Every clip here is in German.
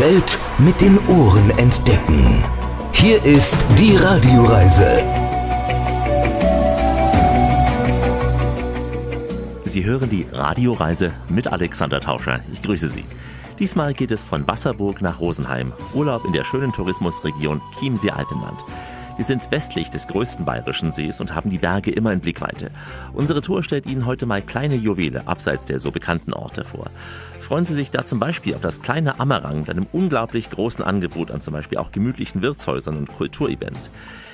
Welt mit den Ohren entdecken. Hier ist die Radioreise. Sie hören die Radioreise mit Alexander Tauscher. Ich grüße Sie. Diesmal geht es von Wasserburg nach Rosenheim. Urlaub in der schönen Tourismusregion Chiemsee-Alpenland. Wir sind westlich des größten bayerischen Sees und haben die Berge immer in Blickweite. Unsere Tour stellt Ihnen heute mal kleine Juwele abseits der so bekannten Orte vor. Freuen Sie sich da zum Beispiel auf das kleine Ammerang mit einem unglaublich großen Angebot an zum Beispiel auch gemütlichen Wirtshäusern und Kulturevents.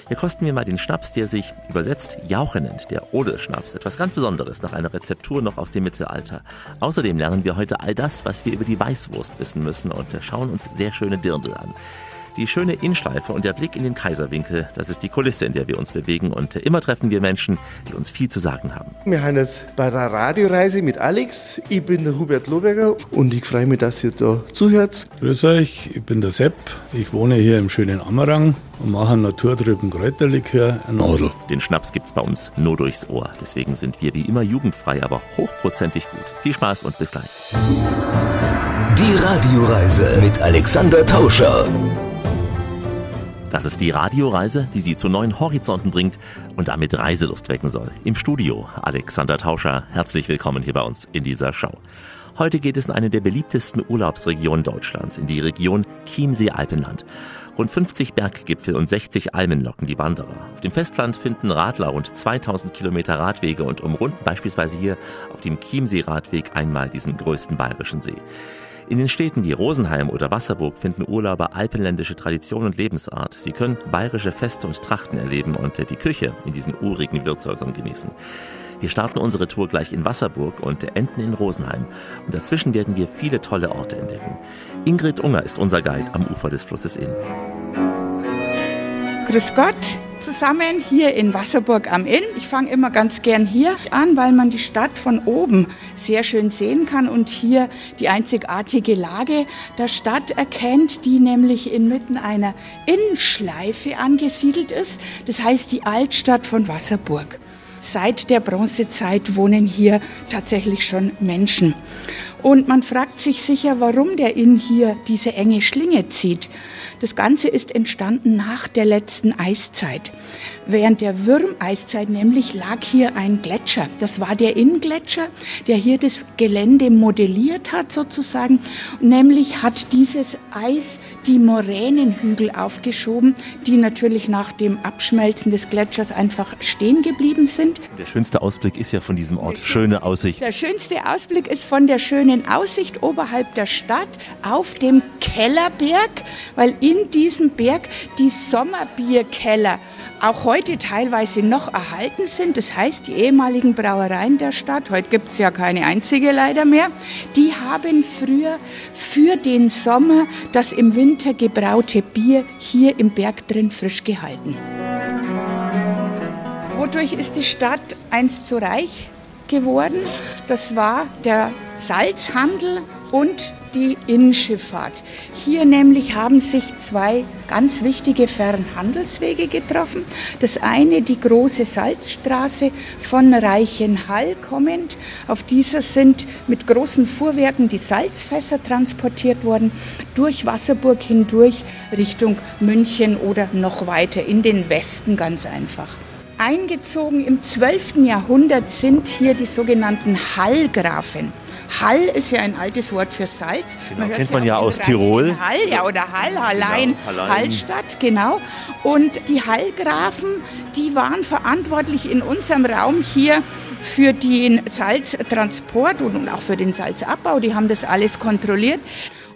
Hier kosten wir mal den Schnaps, der sich übersetzt Jauche nennt, der Ode-Schnaps. Etwas ganz Besonderes, nach einer Rezeptur noch aus dem Mittelalter. Außerdem lernen wir heute all das, was wir über die Weißwurst wissen müssen und schauen uns sehr schöne Dirndl an. Die schöne Innenschleife und der Blick in den Kaiserwinkel, das ist die Kulisse, in der wir uns bewegen. Und immer treffen wir Menschen, die uns viel zu sagen haben. Wir haben jetzt bei der Radioreise mit Alex. Ich bin der Hubert Loberger und ich freue mich, dass ihr da zuhört. Grüß euch, ich bin der Sepp. Ich wohne hier im schönen Ammerang und mache einen naturtrüben Kräuterlikör, ein Adel. Den Schnaps gibt's bei uns nur durchs Ohr. Deswegen sind wir wie immer jugendfrei, aber hochprozentig gut. Viel Spaß und bis gleich. Die Radioreise mit Alexander Tauscher. Das ist die Radioreise, die Sie zu neuen Horizonten bringt und damit Reiselust wecken soll. Im Studio Alexander Tauscher, herzlich willkommen hier bei uns in dieser Show. Heute geht es in eine der beliebtesten Urlaubsregionen Deutschlands, in die Region Chiemsee-Alpenland. Rund 50 Berggipfel und 60 Almen locken die Wanderer. Auf dem Festland finden Radler rund 2000 Kilometer Radwege und umrunden beispielsweise hier auf dem Chiemsee-Radweg einmal diesen größten bayerischen See. In den Städten wie Rosenheim oder Wasserburg finden Urlauber alpenländische Tradition und Lebensart. Sie können bayerische Feste und Trachten erleben und die Küche in diesen urigen Wirtshäusern genießen. Wir starten unsere Tour gleich in Wasserburg und enden in Rosenheim. Und dazwischen werden wir viele tolle Orte entdecken. Ingrid Unger ist unser Guide am Ufer des Flusses Inn. Grüß Gott zusammen hier in Wasserburg am Inn. Ich fange immer ganz gern hier an, weil man die Stadt von oben sehr schön sehen kann und hier die einzigartige Lage der Stadt erkennt, die nämlich inmitten einer Innenschleife angesiedelt ist. Das heißt die Altstadt von Wasserburg. Seit der Bronzezeit wohnen hier tatsächlich schon Menschen. Und man fragt sich sicher, warum der Inn hier diese enge Schlinge zieht. Das Ganze ist entstanden nach der letzten Eiszeit. Während der Würmeiszeit nämlich lag hier ein Gletscher. Das war der Inngletscher, der hier das Gelände modelliert hat sozusagen. Nämlich hat dieses Eis die Moränenhügel aufgeschoben, die natürlich nach dem Abschmelzen des Gletschers einfach stehen geblieben sind. Der schönste Ausblick ist ja von diesem Ort. Schöne Aussicht. Der schönste Ausblick ist von der schönen Aussicht oberhalb der Stadt auf dem Kellerberg, weil in diesem Berg die Sommerbierkeller auch heute teilweise noch erhalten sind. Das heißt, die ehemaligen Brauereien der Stadt, heute gibt es ja keine einzige leider mehr, die haben früher für den Sommer das im Winter gebraute Bier hier im Berg drin frisch gehalten. Wodurch ist die Stadt einst so reich geworden? Das war der Salzhandel und die Innenschifffahrt. Hier nämlich haben sich zwei ganz wichtige Fernhandelswege getroffen. Das eine die große Salzstraße von Reichenhall kommend. Auf dieser sind mit großen Fuhrwerken die Salzfässer transportiert worden, durch Wasserburg hindurch Richtung München oder noch weiter in den Westen ganz einfach. Eingezogen im 12. Jahrhundert sind hier die sogenannten Hallgrafen. Hall ist ja ein altes Wort für Salz. Genau, man kennt man ja aus Tirol. Hall, ja, oder Hall, Hallein, genau, Hallein, Hallstatt, genau. Und die Hallgrafen, die waren verantwortlich in unserem Raum hier für den Salztransport und auch für den Salzabbau. Die haben das alles kontrolliert.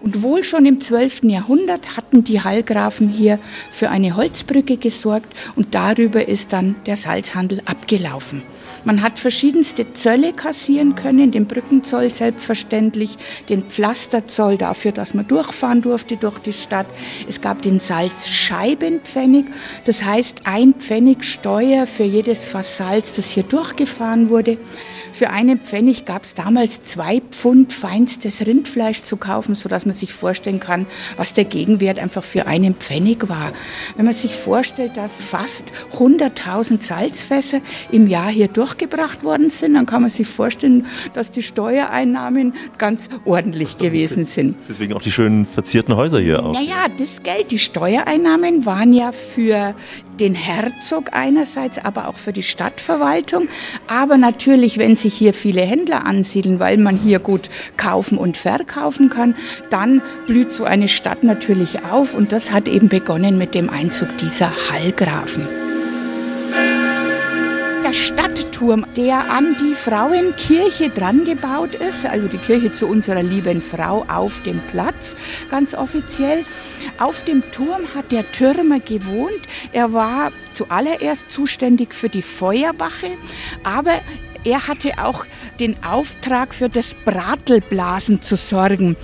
Und wohl schon im 12. Jahrhundert hatten die Hallgrafen hier für eine Holzbrücke gesorgt und darüber ist dann der Salzhandel abgelaufen. Man hat verschiedenste Zölle kassieren können, den Brückenzoll selbstverständlich, den Pflasterzoll dafür, dass man durchfahren durfte durch die Stadt. Es gab den Salzscheibenpfennig, das heißt ein Pfennig Steuer für jedes Fass Salz, das hier durchgefahren wurde. Für einen Pfennig gab es damals zwei Pfund feinstes Rindfleisch zu kaufen, sodass man sich vorstellen kann, was der Gegenwert einfach für einen Pfennig war. Wenn man sich vorstellt, dass fast 100.000 Salzfässer im Jahr hier durchgebracht worden sind, dann kann man sich vorstellen, dass die Steuereinnahmen ganz ordentlich gewesen sind. Deswegen auch die schönen verzierten Häuser hier auch. Naja, das Geld, die Steuereinnahmen waren ja für den Herzog einerseits, aber auch für die Stadtverwaltung. Aber natürlich, wenn sich hier viele Händler ansiedeln, weil man hier gut kaufen und verkaufen kann, dann blüht so eine Stadt natürlich auf. Und das hat eben begonnen mit dem Einzug dieser Hallgrafen der Stadtturm, der an die Frauenkirche dran gebaut ist, also die Kirche zu unserer lieben Frau auf dem Platz, ganz offiziell. Auf dem Turm hat der Türmer gewohnt. Er war zuallererst zuständig für die Feuerwache, aber er hatte auch den Auftrag für das Bratelblasen zu sorgen.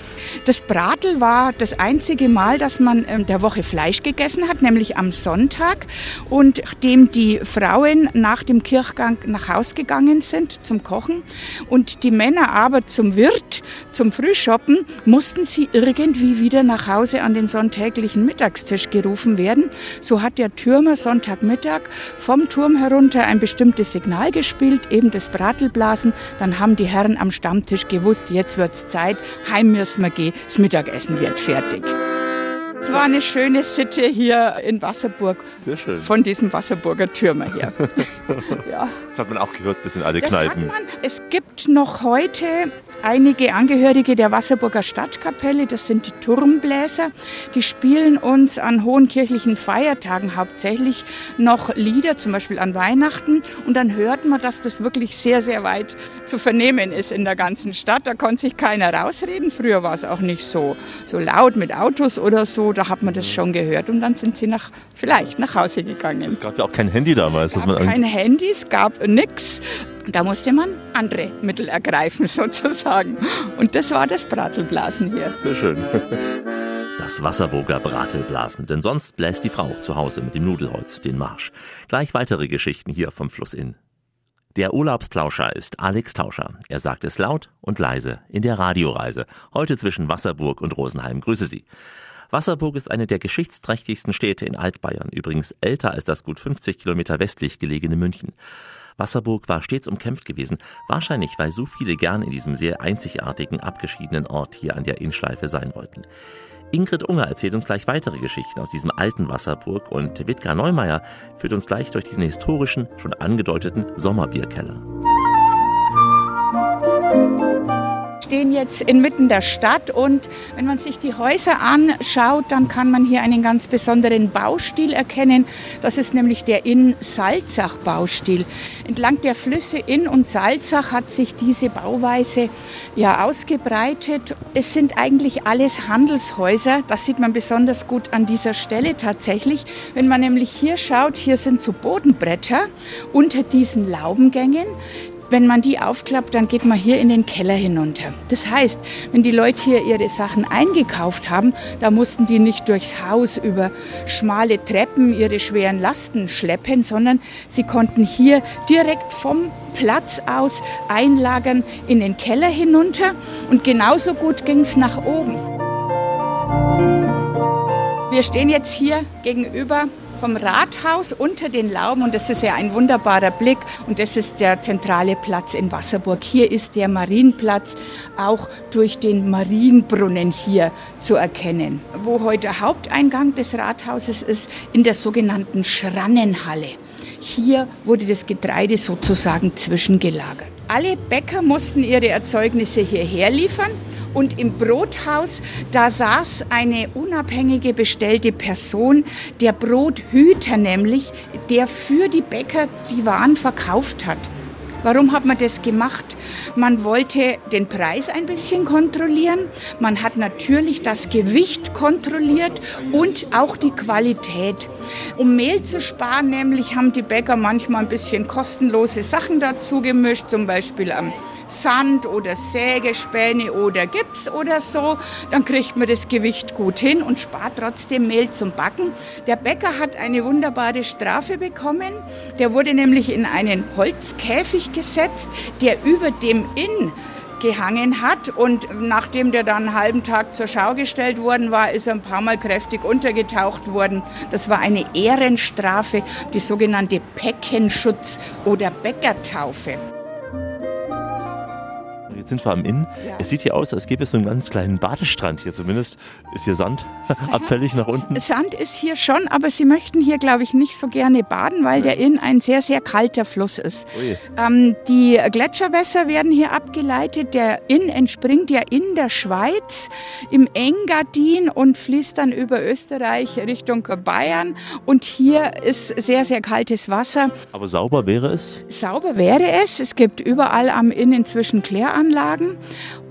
Das Bratel war das einzige Mal, dass man in der Woche Fleisch gegessen hat, nämlich am Sonntag. Und nachdem die Frauen nach dem Kirchgang nach Haus gegangen sind zum Kochen und die Männer aber zum Wirt, zum Frühschoppen, mussten sie irgendwie wieder nach Hause an den sonntäglichen Mittagstisch gerufen werden. So hat der Türmer Sonntagmittag vom Turm herunter ein bestimmtes Signal gespielt, eben das Bratelblasen. Dann haben die Herren am Stammtisch gewusst, jetzt wird's Zeit, heim müssen wir gehen, das Mittagessen wird fertig. Es war eine schöne Sitte hier in Wasserburg von diesem Wasserburger Türmer hier. ja. Das hat man auch gehört bis in alle das Kneipen. Es gibt noch heute einige Angehörige der Wasserburger Stadtkapelle, das sind die Turmbläser, die spielen uns an hohen kirchlichen Feiertagen hauptsächlich noch Lieder, zum Beispiel an Weihnachten. Und dann hört man, dass das wirklich sehr, sehr weit zu vernehmen ist in der ganzen Stadt. Da konnte sich keiner rausreden. Früher war es auch nicht so, so laut mit Autos oder so. Da hat man das schon gehört. Und dann sind sie nach, vielleicht nach Hause gegangen. Es gab ja auch kein Handy damals. Es gab kein Handy, es gab nichts. Da musste man andere Mittel ergreifen sozusagen. Und das war das Bratelblasen hier. Sehr schön. Das Wasserburger Bratelblasen, denn sonst bläst die Frau zu Hause mit dem Nudelholz den Marsch. Gleich weitere Geschichten hier vom Fluss Inn. Der Urlaubsplauscher ist Alex Tauscher. Er sagt es laut und leise in der Radioreise. Heute zwischen Wasserburg und Rosenheim. Grüße Sie. Wasserburg ist eine der geschichtsträchtigsten Städte in Altbayern, übrigens älter als das gut 50 Kilometer westlich gelegene München. Wasserburg war stets umkämpft gewesen, wahrscheinlich weil so viele gern in diesem sehr einzigartigen, abgeschiedenen Ort hier an der Innschleife sein wollten. Ingrid Unger erzählt uns gleich weitere Geschichten aus diesem alten Wasserburg und Wittgar Neumeier führt uns gleich durch diesen historischen, schon angedeuteten Sommerbierkeller stehen jetzt inmitten der Stadt und wenn man sich die Häuser anschaut, dann kann man hier einen ganz besonderen Baustil erkennen. Das ist nämlich der Inn-Salzach-Baustil. Entlang der Flüsse Inn und Salzach hat sich diese Bauweise ja ausgebreitet. Es sind eigentlich alles Handelshäuser. Das sieht man besonders gut an dieser Stelle tatsächlich. Wenn man nämlich hier schaut, hier sind so Bodenbretter unter diesen Laubengängen. Wenn man die aufklappt, dann geht man hier in den Keller hinunter. Das heißt, wenn die Leute hier ihre Sachen eingekauft haben, da mussten die nicht durchs Haus über schmale Treppen ihre schweren Lasten schleppen, sondern sie konnten hier direkt vom Platz aus einlagern in den Keller hinunter. Und genauso gut ging es nach oben. Wir stehen jetzt hier gegenüber vom Rathaus unter den Lauben und das ist ja ein wunderbarer Blick und das ist der zentrale Platz in Wasserburg. Hier ist der Marienplatz auch durch den Marienbrunnen hier zu erkennen. Wo heute Haupteingang des Rathauses ist, in der sogenannten Schrannenhalle. Hier wurde das Getreide sozusagen zwischengelagert. Alle Bäcker mussten ihre Erzeugnisse hierher liefern und im Brothaus, da saß eine unabhängige bestellte Person, der Brothüter nämlich, der für die Bäcker die Waren verkauft hat. Warum hat man das gemacht? Man wollte den Preis ein bisschen kontrollieren. Man hat natürlich das Gewicht kontrolliert und auch die Qualität. Um Mehl zu sparen, nämlich haben die Bäcker manchmal ein bisschen kostenlose Sachen dazu gemischt, zum Beispiel am Sand oder Sägespäne oder Gips oder so, dann kriegt man das Gewicht gut hin und spart trotzdem Mehl zum Backen. Der Bäcker hat eine wunderbare Strafe bekommen. Der wurde nämlich in einen Holzkäfig gesetzt, der über dem Inn gehangen hat. Und nachdem der dann einen halben Tag zur Schau gestellt worden war, ist er ein paar Mal kräftig untergetaucht worden. Das war eine Ehrenstrafe, die sogenannte Peckenschutz oder Bäckertaufe. Jetzt sind wir am Inn. Ja. Es sieht hier aus, als gäbe es so einen ganz kleinen Badestrand hier zumindest. Ist hier Sand abfällig nach unten? Sand ist hier schon, aber Sie möchten hier, glaube ich, nicht so gerne baden, weil der Inn ein sehr, sehr kalter Fluss ist. Ähm, die Gletscherwässer werden hier abgeleitet. Der Inn entspringt ja in der Schweiz, im Engadin und fließt dann über Österreich Richtung Bayern. Und hier ist sehr, sehr kaltes Wasser. Aber sauber wäre es? Sauber wäre es. Es gibt überall am Inn inzwischen Kläranlagen. Anlagen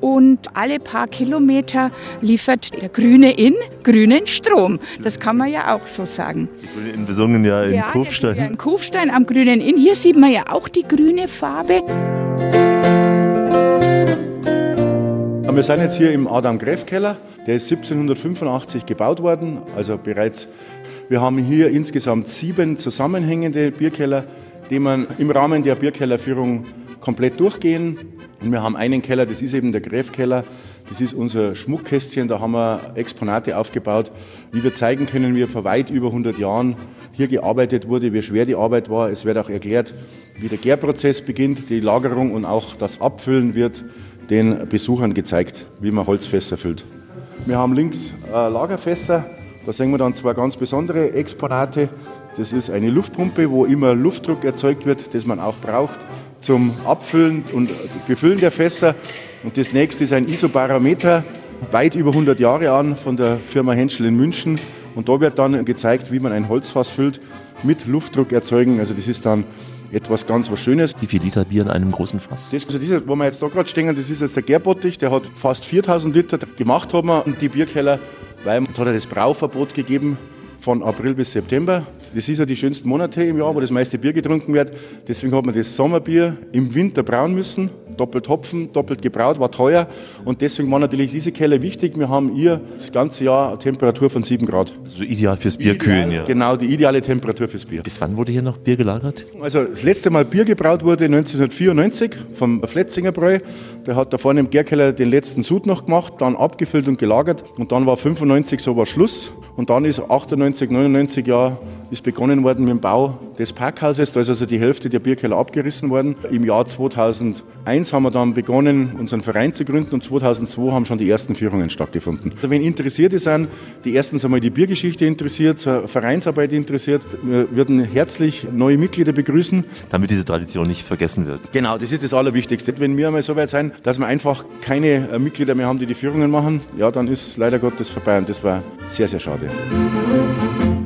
und alle paar Kilometer liefert der grüne Inn grünen Strom. Das kann man ja auch so sagen. Die grüne Inn besungen ja in ja, Kufstein. Ja, in Kufstein am grünen Inn. Hier sieht man ja auch die grüne Farbe. Wir sind jetzt hier im Adam Greff Keller. Der ist 1785 gebaut worden, also bereits. Wir haben hier insgesamt sieben zusammenhängende Bierkeller, die man im Rahmen der Bierkellerführung komplett durchgehen. Und wir haben einen Keller, das ist eben der Gräfkeller. Das ist unser Schmuckkästchen, da haben wir Exponate aufgebaut, wie wir zeigen können, wie vor weit über 100 Jahren hier gearbeitet wurde, wie schwer die Arbeit war. Es wird auch erklärt, wie der Gärprozess beginnt, die Lagerung und auch das Abfüllen wird den Besuchern gezeigt, wie man Holzfässer füllt. Wir haben links äh, Lagerfässer, da sehen wir dann zwei ganz besondere Exponate. Das ist eine Luftpumpe, wo immer Luftdruck erzeugt wird, das man auch braucht zum Abfüllen und Befüllen der Fässer. Und das nächste ist ein Isobarometer, weit über 100 Jahre an, von der Firma Henschel in München. Und da wird dann gezeigt, wie man ein Holzfass füllt mit Luftdruck erzeugen. Also das ist dann etwas ganz was Schönes. Wie viel Liter Bier in einem großen Fass? Das, also dieser, wo wir jetzt da gerade stehen, das ist jetzt der Gärbottich, der hat fast 4000 Liter gemacht haben wir und die Bierkeller, weil es hat ja das Brauverbot gegeben von April bis September. Das ist ja die schönsten Monate im Jahr, wo das meiste Bier getrunken wird. Deswegen hat man das Sommerbier im Winter brauen müssen. Doppelt Hopfen, doppelt gebraut, war teuer. Und deswegen war natürlich diese Keller wichtig. Wir haben hier das ganze Jahr eine Temperatur von 7 Grad. So ideal fürs Bier kühlen, ja. Genau, die ideale Temperatur fürs Bier. Bis wann wurde hier noch Bier gelagert? Also das letzte Mal Bier gebraut wurde 1994 vom Fletzinger Bräu. Der hat da vorne im Gärkeller den letzten Sud noch gemacht, dann abgefüllt und gelagert. Und dann war 95 so war Schluss. Und dann ist 98, 99 Jahre ist begonnen worden mit dem Bau des Parkhauses. Da ist also die Hälfte der Bierkeller abgerissen worden. Im Jahr 2001 haben wir dann begonnen, unseren Verein zu gründen und 2002 haben schon die ersten Führungen stattgefunden. Also wenn Interessierte sind, die erstens einmal die Biergeschichte interessiert, Vereinsarbeit interessiert, wir würden herzlich neue Mitglieder begrüßen. Damit diese Tradition nicht vergessen wird. Genau, das ist das Allerwichtigste. Wenn wir einmal so weit sein, dass wir einfach keine äh, Mitglieder mehr haben, die die Führungen machen, ja, dann ist leider Gottes vorbei und das war sehr, sehr schade.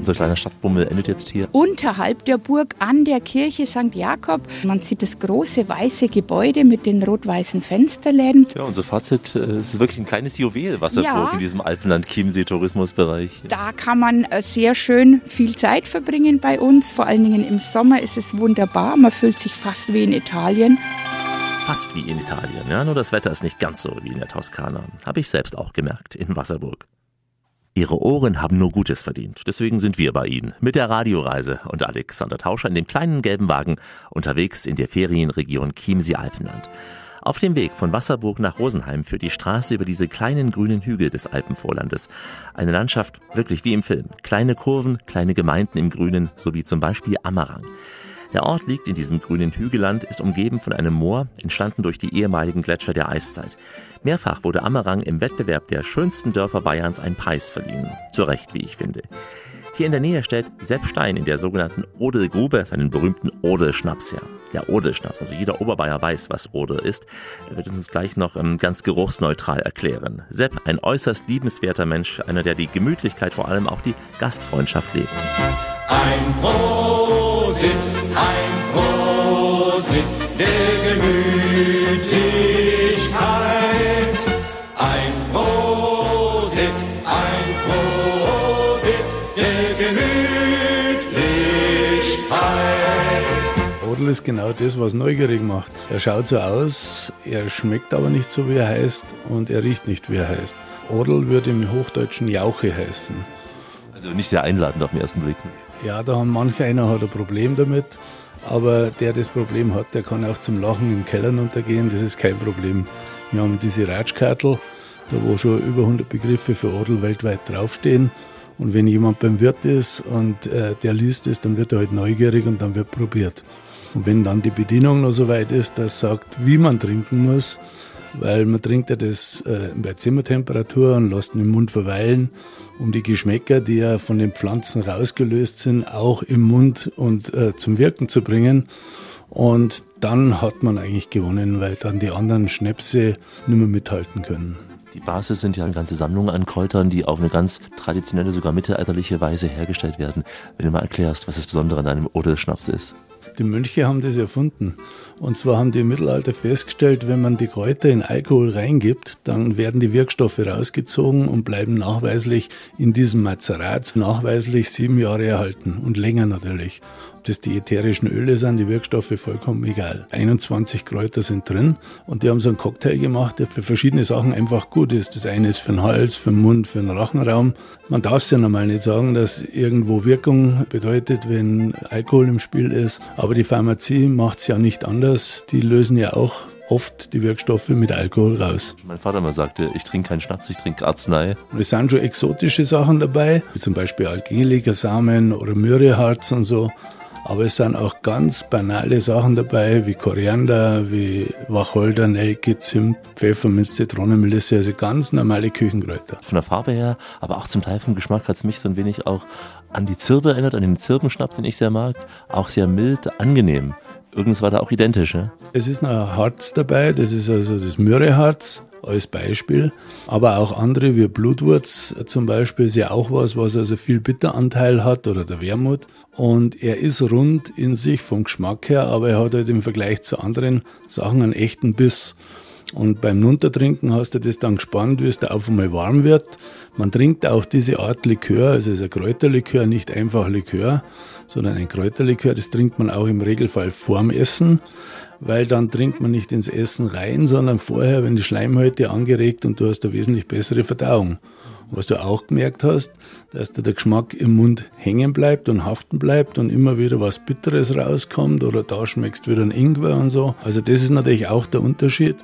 Unser kleiner Stadtbummel endet jetzt hier. Unterhalb der Burg an der Kirche St. Jakob. Man sieht das große weiße Gebäude mit den rot-weißen Fensterläden. Ja, unser Fazit, äh, es ist wirklich ein kleines Juwel, Wasserburg ja. in diesem Alpenland-Chiemsee-Tourismusbereich. Da kann man äh, sehr schön viel Zeit verbringen bei uns. Vor allen Dingen im Sommer ist es wunderbar. Man fühlt sich fast wie in Italien fast wie in Italien. Ja? Nur das Wetter ist nicht ganz so wie in der Toskana. Habe ich selbst auch gemerkt in Wasserburg. Ihre Ohren haben nur Gutes verdient. Deswegen sind wir bei Ihnen mit der Radioreise und Alexander Tauscher in dem kleinen gelben Wagen unterwegs in der Ferienregion Chiemsee-Alpenland. Auf dem Weg von Wasserburg nach Rosenheim führt die Straße über diese kleinen grünen Hügel des Alpenvorlandes. Eine Landschaft wirklich wie im Film. Kleine Kurven, kleine Gemeinden im Grünen, so wie zum Beispiel Ammerang. Der Ort liegt in diesem grünen Hügelland, ist umgeben von einem Moor, entstanden durch die ehemaligen Gletscher der Eiszeit. Mehrfach wurde Ammerang im Wettbewerb der schönsten Dörfer Bayerns einen Preis verliehen. Zu Recht, wie ich finde. Hier in der Nähe stellt Sepp Stein in der sogenannten Odelgrube seinen berühmten Odelschnaps her. Der Odelschnaps, also jeder Oberbayer weiß, was Odel ist. Er wird uns gleich noch ähm, ganz geruchsneutral erklären. Sepp, ein äußerst liebenswerter Mensch, einer, der die Gemütlichkeit, vor allem auch die Gastfreundschaft lebt. Ein Prosit, ein Prosit der Gemütlichkeit. Ist genau das, was neugierig macht. Er schaut so aus, er schmeckt aber nicht so, wie er heißt und er riecht nicht, wie er heißt. Odel würde im Hochdeutschen Jauche heißen. Also nicht sehr einladend auf den ersten Blick. Ja, da haben manche einer hat ein Problem damit, aber der das Problem hat, der kann auch zum Lachen im Keller untergehen, das ist kein Problem. Wir haben diese Ratschkartel, da wo schon über 100 Begriffe für Adel weltweit draufstehen. Und wenn jemand beim Wirt ist und äh, der liest es, dann wird er halt neugierig und dann wird probiert. Und wenn dann die Bedienung noch so weit ist, dass sagt, wie man trinken muss, weil man trinkt ja das äh, bei Zimmertemperatur und lässt ihn im Mund verweilen, um die Geschmäcker, die ja von den Pflanzen rausgelöst sind, auch im Mund und äh, zum Wirken zu bringen. Und dann hat man eigentlich gewonnen, weil dann die anderen Schnäpse nicht mehr mithalten können. Die Basis sind ja eine ganze Sammlung an Kräutern, die auf eine ganz traditionelle, sogar mittelalterliche Weise hergestellt werden. Wenn du mal erklärst, was das Besondere an deinem Odelschnaps ist. Die Mönche haben das erfunden. Und zwar haben die im Mittelalter festgestellt, wenn man die Kräuter in Alkohol reingibt, dann werden die Wirkstoffe rausgezogen und bleiben nachweislich in diesem Mazerat nachweislich sieben Jahre erhalten und länger natürlich. Ob das die ätherischen Öle sind, die Wirkstoffe, vollkommen egal. 21 Kräuter sind drin und die haben so einen Cocktail gemacht, der für verschiedene Sachen einfach gut ist. Das eine ist für den Hals, für den Mund, für den Rachenraum. Man darf es ja normal nicht sagen, dass irgendwo Wirkung bedeutet, wenn Alkohol im Spiel ist. Aber die Pharmazie macht es ja nicht anders. Die lösen ja auch oft die Wirkstoffe mit Alkohol raus. Mein Vater mal sagte, ich trinke keinen Schnaps, ich trinke Arznei. Und es sind schon exotische Sachen dabei, wie zum Beispiel Algelika-Samen oder Myrrheharz und so. Aber es sind auch ganz banale Sachen dabei, wie Koriander, wie Wacholder, Nelke, Zimt, Pfefferminz, Zitronenmelisse, also ganz normale Küchenkräuter. Von der Farbe her, aber auch zum Teil vom Geschmack hat es mich so ein wenig auch an die Zirbe erinnert, an den Zirbenschnaps, den ich sehr mag. Auch sehr mild, angenehm. Irgendwas war da auch identisch, ja? Es ist noch ein Harz dabei, das ist also das Myrrheharz als Beispiel. Aber auch andere wie Blutwurz zum Beispiel ist ja auch was, was also viel Bitteranteil hat oder der Wermut. Und er ist rund in sich vom Geschmack her, aber er hat halt im Vergleich zu anderen Sachen einen echten Biss. Und beim Nuntertrinken hast du das dann gespannt, wie es da auf einmal warm wird. Man trinkt auch diese Art Likör, also es ist ein Kräuterlikör, nicht einfach Likör, sondern ein Kräuterlikör, das trinkt man auch im Regelfall vorm Essen, weil dann trinkt man nicht ins Essen rein, sondern vorher, wenn die Schleimhäute angeregt und du hast eine wesentlich bessere Verdauung. Was du auch gemerkt hast, dass da der Geschmack im Mund hängen bleibt und haften bleibt und immer wieder was Bitteres rauskommt oder da schmeckst wieder ein Ingwer und so. Also das ist natürlich auch der Unterschied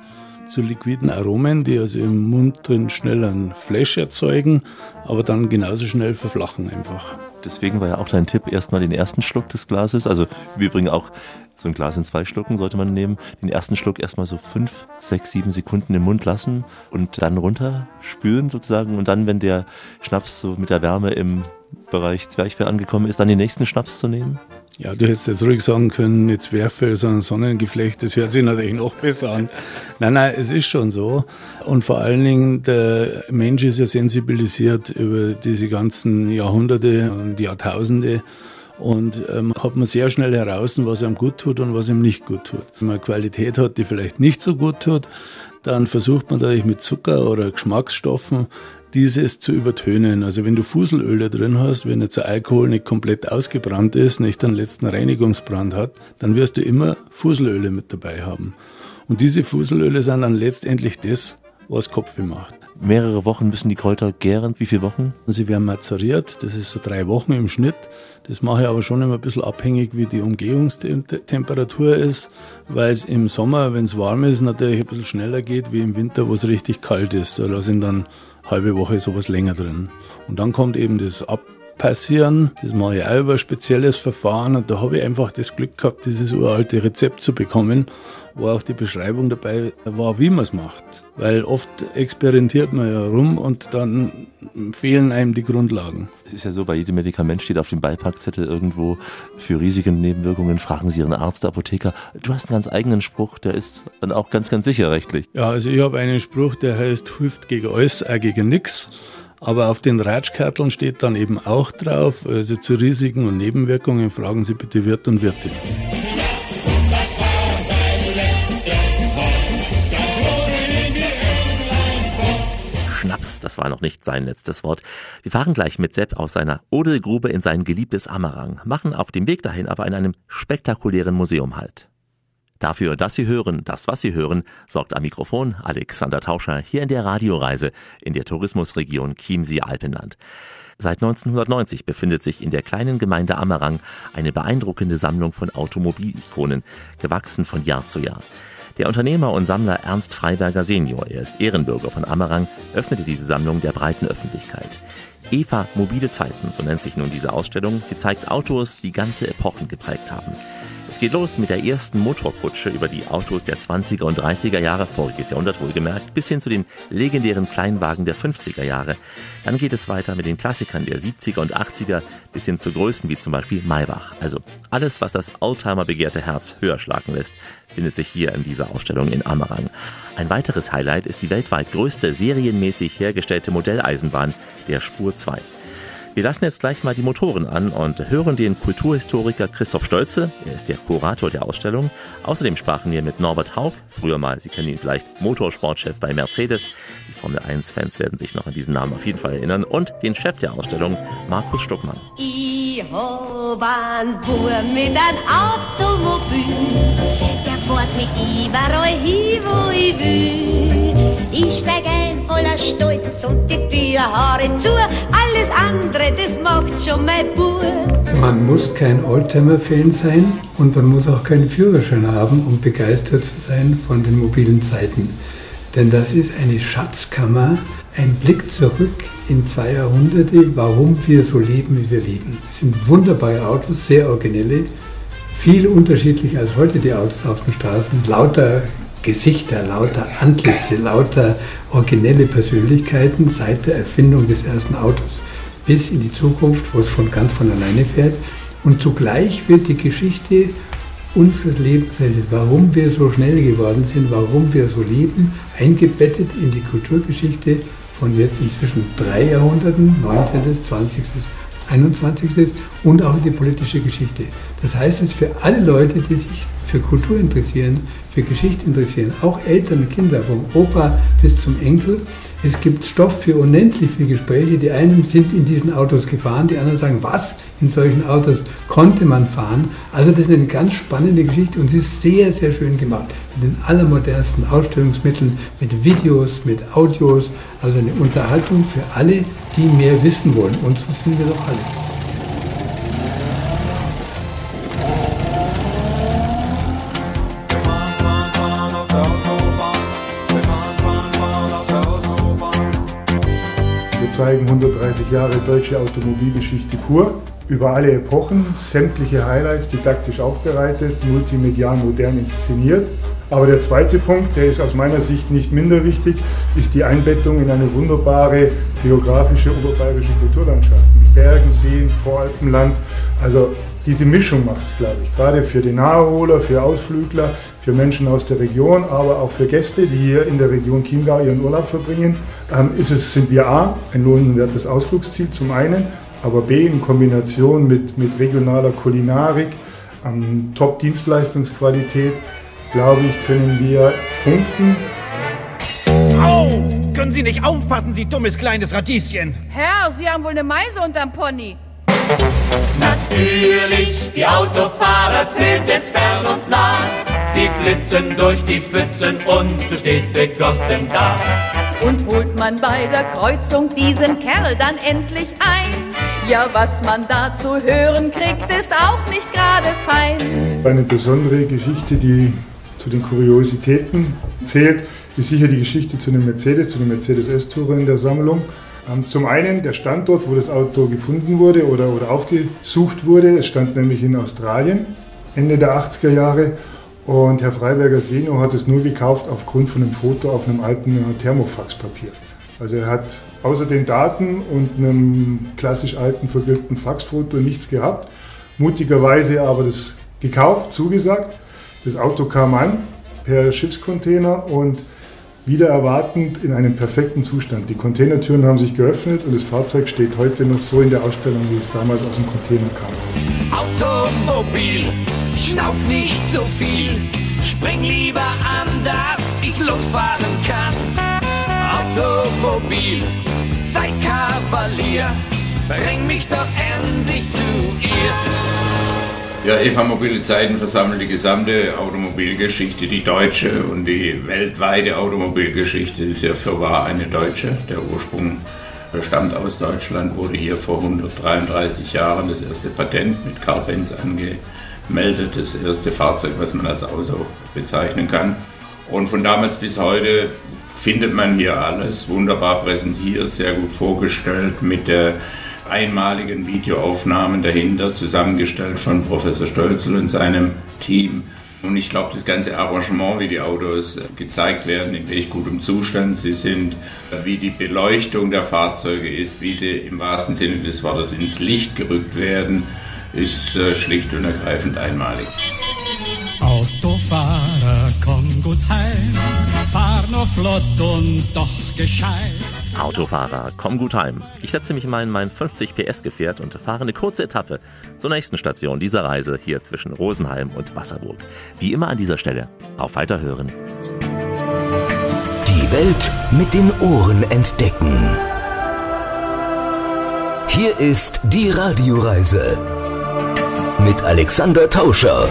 zu liquiden Aromen, die also im Mund drin schnell einen Flash erzeugen, aber dann genauso schnell verflachen einfach. Deswegen war ja auch dein Tipp, erstmal den ersten Schluck des Glases. Also wir bringen auch so ein Glas in zwei Schlucken sollte man nehmen. Den ersten Schluck erstmal so fünf, sechs, sieben Sekunden im Mund lassen und dann runter spülen sozusagen. Und dann, wenn der Schnaps so mit der Wärme im Bereich Zwerchfell angekommen ist, dann den nächsten Schnaps zu nehmen. Ja, du hättest jetzt ruhig sagen können, nicht Zwerchfell, sondern Sonnengeflecht, das hört sich natürlich noch besser an. Nein, nein, es ist schon so. Und vor allen Dingen, der Mensch ist ja sensibilisiert über diese ganzen Jahrhunderte und Jahrtausende und ähm, hat man sehr schnell heraus, was einem gut tut und was ihm nicht gut tut. Wenn man Qualität hat, die vielleicht nicht so gut tut, dann versucht man natürlich mit Zucker oder Geschmacksstoffen dieses zu übertönen. Also wenn du Fuselöle drin hast, wenn jetzt der Alkohol nicht komplett ausgebrannt ist, nicht den letzten Reinigungsbrand hat, dann wirst du immer Fuselöle mit dabei haben. Und diese Fuselöle sind dann letztendlich das, was Kopfweh macht. Mehrere Wochen müssen die Kräuter gären. Wie viele Wochen? Sie werden mazeriert, das ist so drei Wochen im Schnitt. Das mache ich aber schon immer ein bisschen abhängig, wie die Umgehungstemperatur ist, weil es im Sommer, wenn es warm ist, natürlich ein bisschen schneller geht, wie im Winter, wo es richtig kalt ist. Da sind dann halbe Woche sowas länger drin. Und dann kommt eben das Abpassieren. Das mache ich auch über ein spezielles Verfahren. Und da habe ich einfach das Glück gehabt, dieses uralte Rezept zu bekommen wo auch die Beschreibung dabei war, wie man es macht. Weil oft experimentiert man ja rum und dann fehlen einem die Grundlagen. Es ist ja so, bei jedem Medikament steht auf dem Beipackzettel irgendwo für Risiken und Nebenwirkungen, fragen Sie Ihren Arzt, Apotheker. Du hast einen ganz eigenen Spruch, der ist dann auch ganz, ganz sicher rechtlich. Ja, also ich habe einen Spruch, der heißt, hilft gegen alles, auch gegen nichts. Aber auf den Ratschkarteln steht dann eben auch drauf, also zu Risiken und Nebenwirkungen fragen Sie bitte Wirt und Wirtin. Schnaps, das war noch nicht sein letztes Wort. Wir fahren gleich mit Sepp aus seiner Odelgrube in sein geliebtes Ammerang, machen auf dem Weg dahin aber in einem spektakulären Museum halt. Dafür, dass Sie hören, das, was Sie hören, sorgt am Mikrofon Alexander Tauscher hier in der Radioreise in der Tourismusregion Chiemsee-Alpenland. Seit 1990 befindet sich in der kleinen Gemeinde Ammerang eine beeindruckende Sammlung von Automobilikonen, gewachsen von Jahr zu Jahr. Der Unternehmer und Sammler Ernst Freiberger Senior, er ist Ehrenbürger von Ammerang, öffnete diese Sammlung der breiten Öffentlichkeit. Eva Mobile Zeiten, so nennt sich nun diese Ausstellung. Sie zeigt Autos, die ganze Epochen geprägt haben. Es geht los mit der ersten Motorkutsche über die Autos der 20er und 30er Jahre, voriges Jahrhundert wohlgemerkt, bis hin zu den legendären Kleinwagen der 50er Jahre. Dann geht es weiter mit den Klassikern der 70er und 80er bis hin zu Größen wie zum Beispiel Maybach. Also alles, was das Oldtimer begehrte Herz höher schlagen lässt, findet sich hier in dieser Ausstellung in Amerang. Ein weiteres Highlight ist die weltweit größte serienmäßig hergestellte Modelleisenbahn, der Spur 2. Wir lassen jetzt gleich mal die Motoren an und hören den Kulturhistoriker Christoph Stolze. Er ist der Kurator der Ausstellung. Außerdem sprachen wir mit Norbert Haug, früher mal, Sie kennen ihn vielleicht, Motorsportchef bei Mercedes. Die Formel 1-Fans werden sich noch an diesen Namen auf jeden Fall erinnern. Und den Chef der Ausstellung, Markus Stuckmann. Ich hab einen Bub mit einem Automobil, fährt mich überall hin, wo ich will. Ich steig ein voller Stolz und die Tür haare zu, alles andere, das macht schon mein Bub. Man muss kein Oldtimer-Fan sein und man muss auch keinen Führerschein haben, um begeistert zu sein von den mobilen Zeiten. Denn das ist eine Schatzkammer, ein Blick zurück in zwei Jahrhunderte, warum wir so leben, wie wir leben. Es sind wunderbare Autos, sehr originelle, viel unterschiedlicher als heute die Autos auf den Straßen, lauter Gesichter, lauter Antlitze, lauter originelle Persönlichkeiten seit der Erfindung des ersten Autos bis in die Zukunft, wo es von ganz von alleine fährt. Und zugleich wird die Geschichte unseres Lebens, warum wir so schnell geworden sind, warum wir so leben, eingebettet in die Kulturgeschichte von jetzt inzwischen drei Jahrhunderten, 19., 20., 21. und auch in die politische Geschichte. Das heißt, es für alle Leute, die sich für Kultur interessieren, für Geschichte interessieren, auch Eltern und Kinder, vom Opa bis zum Enkel. Es gibt Stoff für unendlich viele Gespräche. Die einen sind in diesen Autos gefahren, die anderen sagen, was, in solchen Autos konnte man fahren. Also das ist eine ganz spannende Geschichte und sie ist sehr, sehr schön gemacht. Mit den allermodernsten Ausstellungsmitteln, mit Videos, mit Audios. Also eine Unterhaltung für alle, die mehr wissen wollen. Und so sind wir doch alle. Zeigen 130 Jahre deutsche Automobilgeschichte pur. Über alle Epochen, sämtliche Highlights didaktisch aufbereitet, multimedial modern inszeniert. Aber der zweite Punkt, der ist aus meiner Sicht nicht minder wichtig, ist die Einbettung in eine wunderbare geografische oberbayerische Kulturlandschaft mit Bergen, Seen, Voralpenland. Also diese Mischung macht es, glaube ich, gerade für den Naheholer, für Ausflügler, für Menschen aus der Region, aber auch für Gäste, die hier in der Region Chiemgau ihren Urlaub verbringen, ähm, ist es, sind wir A, ein lohnenswertes Ausflugsziel zum einen, aber B, in Kombination mit, mit regionaler Kulinarik, ähm, Top-Dienstleistungsqualität, glaube ich, können wir punkten. Au! Können Sie nicht aufpassen, Sie dummes kleines Radieschen? Herr, Sie haben wohl eine Meise unterm Pony. Natürlich, die Autofahrer tönt es fern und nah. Sie flitzen durch die Pfützen und du stehst begossen da. Und holt man bei der Kreuzung diesen Kerl dann endlich ein? Ja, was man da zu hören kriegt, ist auch nicht gerade fein. Eine besondere Geschichte, die zu den Kuriositäten zählt, ist sicher die Geschichte zu dem Mercedes, zu dem Mercedes S-Tourer in der Sammlung. Ähm, zum einen der Standort, wo das Auto gefunden wurde oder, oder aufgesucht wurde. Es stand nämlich in Australien Ende der 80er Jahre. Und Herr Freiberger Seno hat es nur gekauft aufgrund von einem Foto auf einem alten Thermofaxpapier. Also er hat außer den Daten und einem klassisch alten vergilbten Faxfoto nichts gehabt. Mutigerweise aber das gekauft, zugesagt. Das Auto kam an per Schiffscontainer und wieder erwartend in einem perfekten Zustand. Die Containertüren haben sich geöffnet und das Fahrzeug steht heute noch so in der Ausstellung, wie es damals aus dem Container kam. Automobil, schnauf nicht so viel, spring lieber an, dass ich losfahren kann. Automobil. Sei Kavalier, bring mich doch. Ja, Eva Mobile Zeiten versammelt die gesamte Automobilgeschichte, die deutsche und die weltweite Automobilgeschichte ist ja für wahr eine deutsche. Der Ursprung stammt aus Deutschland, wurde hier vor 133 Jahren das erste Patent mit Karl Benz angemeldet, das erste Fahrzeug, was man als Auto bezeichnen kann. Und von damals bis heute findet man hier alles wunderbar präsentiert, sehr gut vorgestellt mit der einmaligen Videoaufnahmen dahinter, zusammengestellt von Professor Stölzel und seinem Team. Und ich glaube, das ganze Arrangement, wie die Autos gezeigt werden, in welch gutem Zustand sie sind, wie die Beleuchtung der Fahrzeuge ist, wie sie im wahrsten Sinne des Wortes ins Licht gerückt werden, ist äh, schlicht und ergreifend einmalig. Autofahrer, komm gut heim, fahr nur flott und doch gescheit. Autofahrer, komm gut heim. Ich setze mich mal in mein 50 PS Gefährt und fahre eine kurze Etappe zur nächsten Station dieser Reise hier zwischen Rosenheim und Wasserburg. Wie immer an dieser Stelle. Auf Weiterhören. Die Welt mit den Ohren entdecken. Hier ist die Radioreise mit Alexander Tauscher.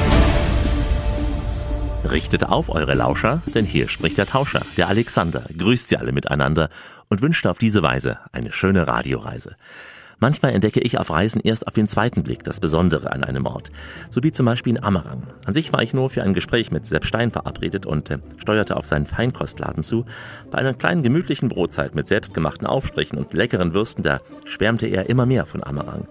Richtet auf eure Lauscher, denn hier spricht der Tauscher, der Alexander, grüßt sie alle miteinander und wünscht auf diese Weise eine schöne Radioreise. Manchmal entdecke ich auf Reisen erst auf den zweiten Blick das Besondere an einem Ort, so wie zum Beispiel in Ammerang. An sich war ich nur für ein Gespräch mit Sepp Stein verabredet und äh, steuerte auf seinen Feinkostladen zu. Bei einer kleinen gemütlichen Brotzeit mit selbstgemachten Aufstrichen und leckeren Würsten, da schwärmte er immer mehr von Ammerang.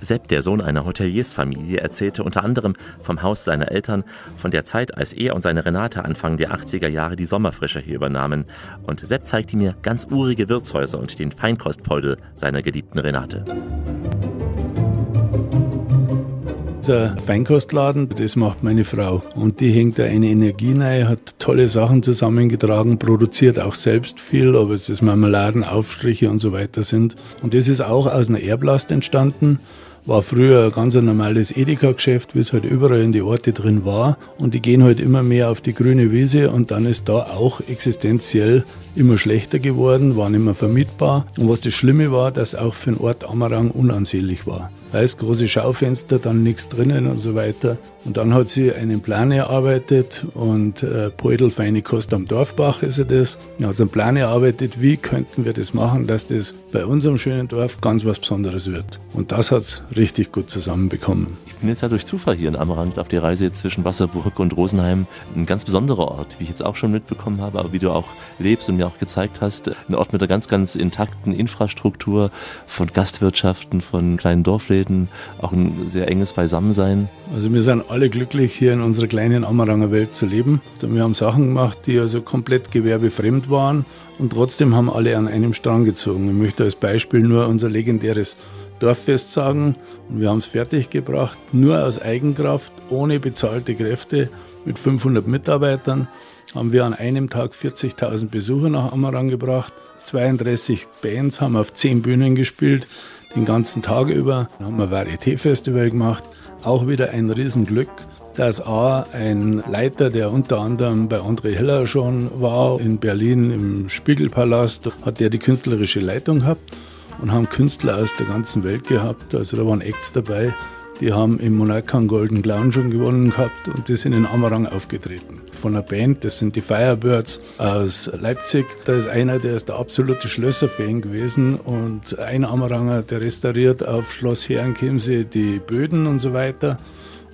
Sepp, der Sohn einer Hoteliersfamilie, erzählte unter anderem vom Haus seiner Eltern, von der Zeit, als er und seine Renate Anfang der 80er Jahre die Sommerfrische hier übernahmen. Und Sepp zeigte mir ganz urige Wirtshäuser und den Feinkostpoldel seiner geliebten Renate. Dieser Feinkostladen, das macht meine Frau. Und die hängt da eine Energie rein, hat tolle Sachen zusammengetragen, produziert auch selbst viel, ob es das Marmeladen, Aufstriche und so weiter sind. Und das ist auch aus einer Erblast entstanden. War früher ein ganz normales Edeka-Geschäft, wie es halt überall in die Orte drin war. Und die gehen halt immer mehr auf die grüne Wiese und dann ist da auch existenziell immer schlechter geworden, war nicht mehr vermietbar. Und was das Schlimme war, dass auch für den Ort Amarang unansehnlich war. Weiß, große Schaufenster, dann nichts drinnen und so weiter. Und dann hat sie einen Plan erarbeitet und äh, Beutel feine Kost am Dorfbach ist er das. Er hat einen Plan erarbeitet, wie könnten wir das machen, dass das bei unserem schönen Dorf ganz was Besonderes wird. Und das hat es richtig gut zusammenbekommen. Ich bin jetzt ja durch Zufall hier in Amarant auf der Reise zwischen Wasserburg und Rosenheim. Ein ganz besonderer Ort, wie ich jetzt auch schon mitbekommen habe, aber wie du auch lebst und mir auch gezeigt hast. Ein Ort mit einer ganz, ganz intakten Infrastruktur von Gastwirtschaften, von kleinen Dorfläden, auch ein sehr enges Beisammensein. Also wir sind alle glücklich, hier in unserer kleinen Ammeranger Welt zu leben. Wir haben Sachen gemacht, die also komplett gewerbefremd waren und trotzdem haben alle an einem Strang gezogen. Ich möchte als Beispiel nur unser legendäres Dorffest sagen. Und wir haben es fertiggebracht, nur aus Eigenkraft, ohne bezahlte Kräfte, mit 500 Mitarbeitern. Haben wir an einem Tag 40.000 Besucher nach Amarang gebracht. 32 Bands haben auf 10 Bühnen gespielt, den ganzen Tag über. Dann haben wir ein Varieté-Festival gemacht. Auch wieder ein Riesenglück dass A, ein Leiter, der unter anderem bei André Heller schon war, in Berlin im Spiegelpalast, hat der die künstlerische Leitung gehabt und haben Künstler aus der ganzen Welt gehabt. Also da waren Acts dabei, die haben im Monarchan Golden Clown schon gewonnen gehabt und die sind in Amarang aufgetreten. Von einer Band, das sind die Firebirds aus Leipzig. Da ist einer, der ist der absolute Schlösser-Fan gewesen und ein Amaranger, der restauriert auf Schloss Herrenchiemsee die Böden und so weiter.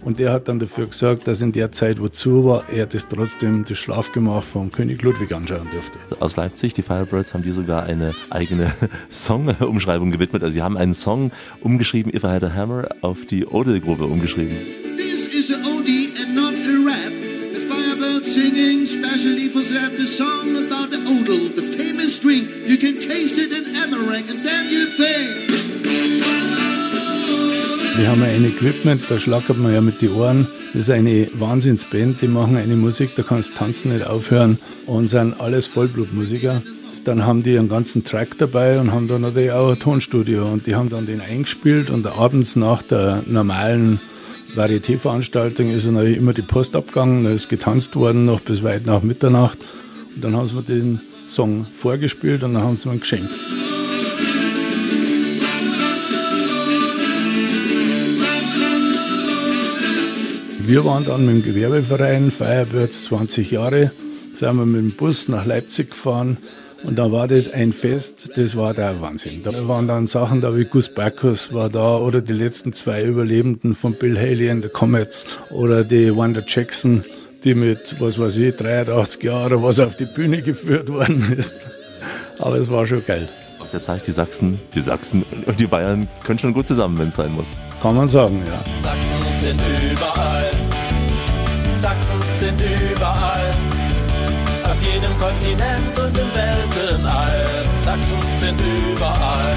Und der hat dann dafür gesorgt, dass in der Zeit, wo zu war, er das trotzdem das Schlafgemach vom König Ludwig anschauen durfte. Aus Leipzig, die Firebirds, haben die sogar eine eigene Song-Umschreibung gewidmet. Also sie haben einen Song umgeschrieben, If I Had a Hammer, auf die Odel-Gruppe umgeschrieben. This is a Odie and not a rap. The Firebirds singing specially for Zap a song about the Odel, the famous drink. You can taste it in Amaranth and then you think... Wir haben ein Equipment, da schlackert man ja mit den Ohren. Das ist eine Wahnsinnsband, die machen eine Musik, da kannst tanzen nicht aufhören und sind alles Vollblutmusiker. Dann haben die einen ganzen Track dabei und haben dann natürlich auch ein Tonstudio und die haben dann den eingespielt und abends nach der normalen Varieté-Veranstaltung ist dann natürlich immer die Post abgegangen, da ist getanzt worden noch bis weit nach Mitternacht und dann haben sie mir den Song vorgespielt und dann haben sie mir geschenkt. Wir waren dann mit dem Gewerbeverein Firebirds 20 Jahre, sind wir mit dem Bus nach Leipzig gefahren und da war das ein Fest, das war der Wahnsinn. Da waren dann Sachen da wie Gus Bacchus war da oder die letzten zwei Überlebenden von Bill Haley and the Comets oder die Wanda Jackson, die mit, was weiß ich, 83 Jahren oder was auf die Bühne geführt worden ist. Aber es war schon geil. Aus der Zeit, die Sachsen, die Sachsen und die Bayern können schon gut zusammen, wenn es sein muss. Kann man sagen, ja. Sachsen sind überall. Sachsen sind überall. Auf jedem Kontinent und im Weltenall. Sachsen sind überall.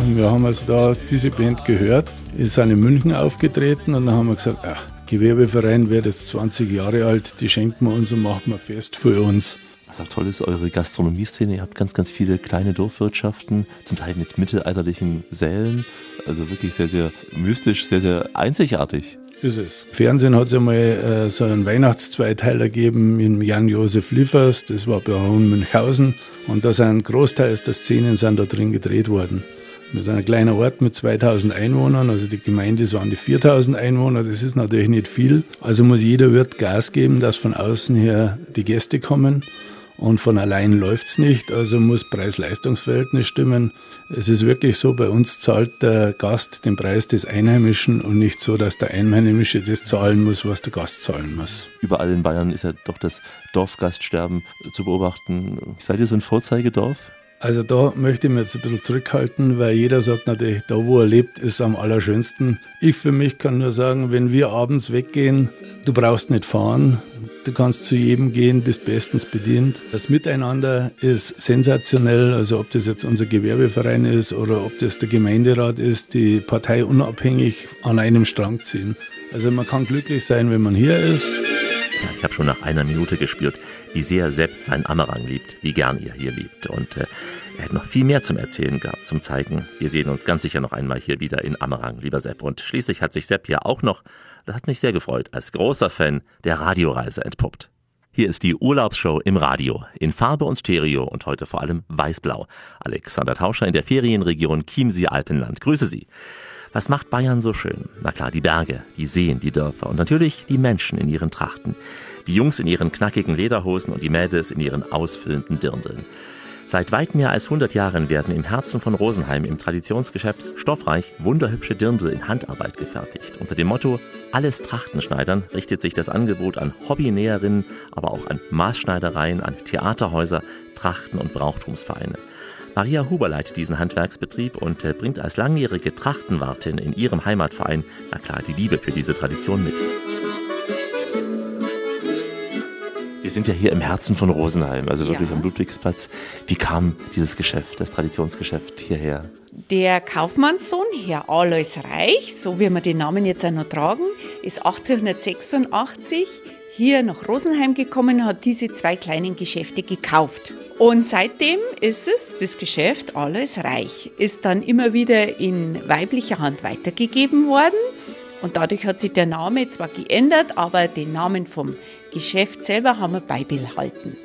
Und wir haben also da diese Band gehört, ist in München aufgetreten und dann haben wir gesagt, ach, Gewerbeverein wird jetzt 20 Jahre alt, die schenken wir uns und machen wir fest für uns. Was auch toll ist, eure Gastronomieszene, ihr habt ganz, ganz viele kleine Dorfwirtschaften, zum Teil mit mittelalterlichen Sälen, also wirklich sehr, sehr mystisch, sehr, sehr einzigartig. Ist es. Fernsehen hat es einmal äh, so einen Weihnachtszweiteiler gegeben in Jan-Josef Liefers, das war bei Münchhausen und da sind großteils der Szenen sind da drin gedreht worden. Wir sind ein kleiner Ort mit 2000 Einwohnern, also die Gemeinde ist an die 4000 Einwohner, das ist natürlich nicht viel. Also muss jeder Wirt Gas geben, dass von außen her die Gäste kommen und von allein läuft es nicht, also muss Preis-Leistungs-Verhältnis stimmen. Es ist wirklich so, bei uns zahlt der Gast den Preis des Einheimischen und nicht so, dass der Einheimische das zahlen muss, was der Gast zahlen muss. Überall in Bayern ist ja doch das Dorfgaststerben zu beobachten. Seid ihr so ein Vorzeigedorf? Also da möchte ich mich jetzt ein bisschen zurückhalten, weil jeder sagt natürlich, da wo er lebt, ist am allerschönsten. Ich für mich kann nur sagen, wenn wir abends weggehen, du brauchst nicht fahren, du kannst zu jedem gehen, bist bestens bedient. Das Miteinander ist sensationell, also ob das jetzt unser Gewerbeverein ist oder ob das der Gemeinderat ist, die Partei unabhängig an einem Strang ziehen. Also man kann glücklich sein, wenn man hier ist. Ja, ich habe schon nach einer Minute gespürt, wie sehr Sepp sein Amerang liebt, wie gern ihr hier liebt. Und äh, er hat noch viel mehr zum Erzählen gehabt, zum Zeigen. Wir sehen uns ganz sicher noch einmal hier wieder in Amerang, lieber Sepp. Und schließlich hat sich Sepp ja auch noch, das hat mich sehr gefreut, als großer Fan der Radioreise entpuppt. Hier ist die Urlaubsshow im Radio, in Farbe und Stereo und heute vor allem weiß-blau. Alexander Tauscher in der Ferienregion Chiemsee-Alpenland. Grüße Sie. Was macht Bayern so schön? Na klar, die Berge, die Seen, die Dörfer und natürlich die Menschen in ihren Trachten. Die Jungs in ihren knackigen Lederhosen und die Mädels in ihren ausfüllenden Dirndeln. Seit weit mehr als 100 Jahren werden im Herzen von Rosenheim im Traditionsgeschäft stoffreich wunderhübsche Dirndl in Handarbeit gefertigt. Unter dem Motto Alles Trachtenschneidern richtet sich das Angebot an Hobbynäherinnen, aber auch an Maßschneidereien, an Theaterhäuser, Trachten- und Brauchtumsvereine. Maria Huber leitet diesen Handwerksbetrieb und äh, bringt als langjährige Trachtenwartin in ihrem Heimatverein, na klar, die Liebe für diese Tradition mit. Wir sind ja hier im Herzen von Rosenheim, also wirklich Ja. am Ludwigsplatz. Wie kam dieses Geschäft, das Traditionsgeschäft hierher? Der Kaufmannssohn, Herr Alois Reich, so wie wir den Namen jetzt auch noch tragen, ist 1886 hier nach Rosenheim gekommen, hat diese zwei kleinen Geschäfte gekauft. Und seitdem ist es, das Geschäft Alois Reich, ist dann immer wieder in weiblicher Hand weitergegeben worden. Und dadurch hat sich der Name zwar geändert, aber den Namen vom Geschäft selber haben wir beibehalten.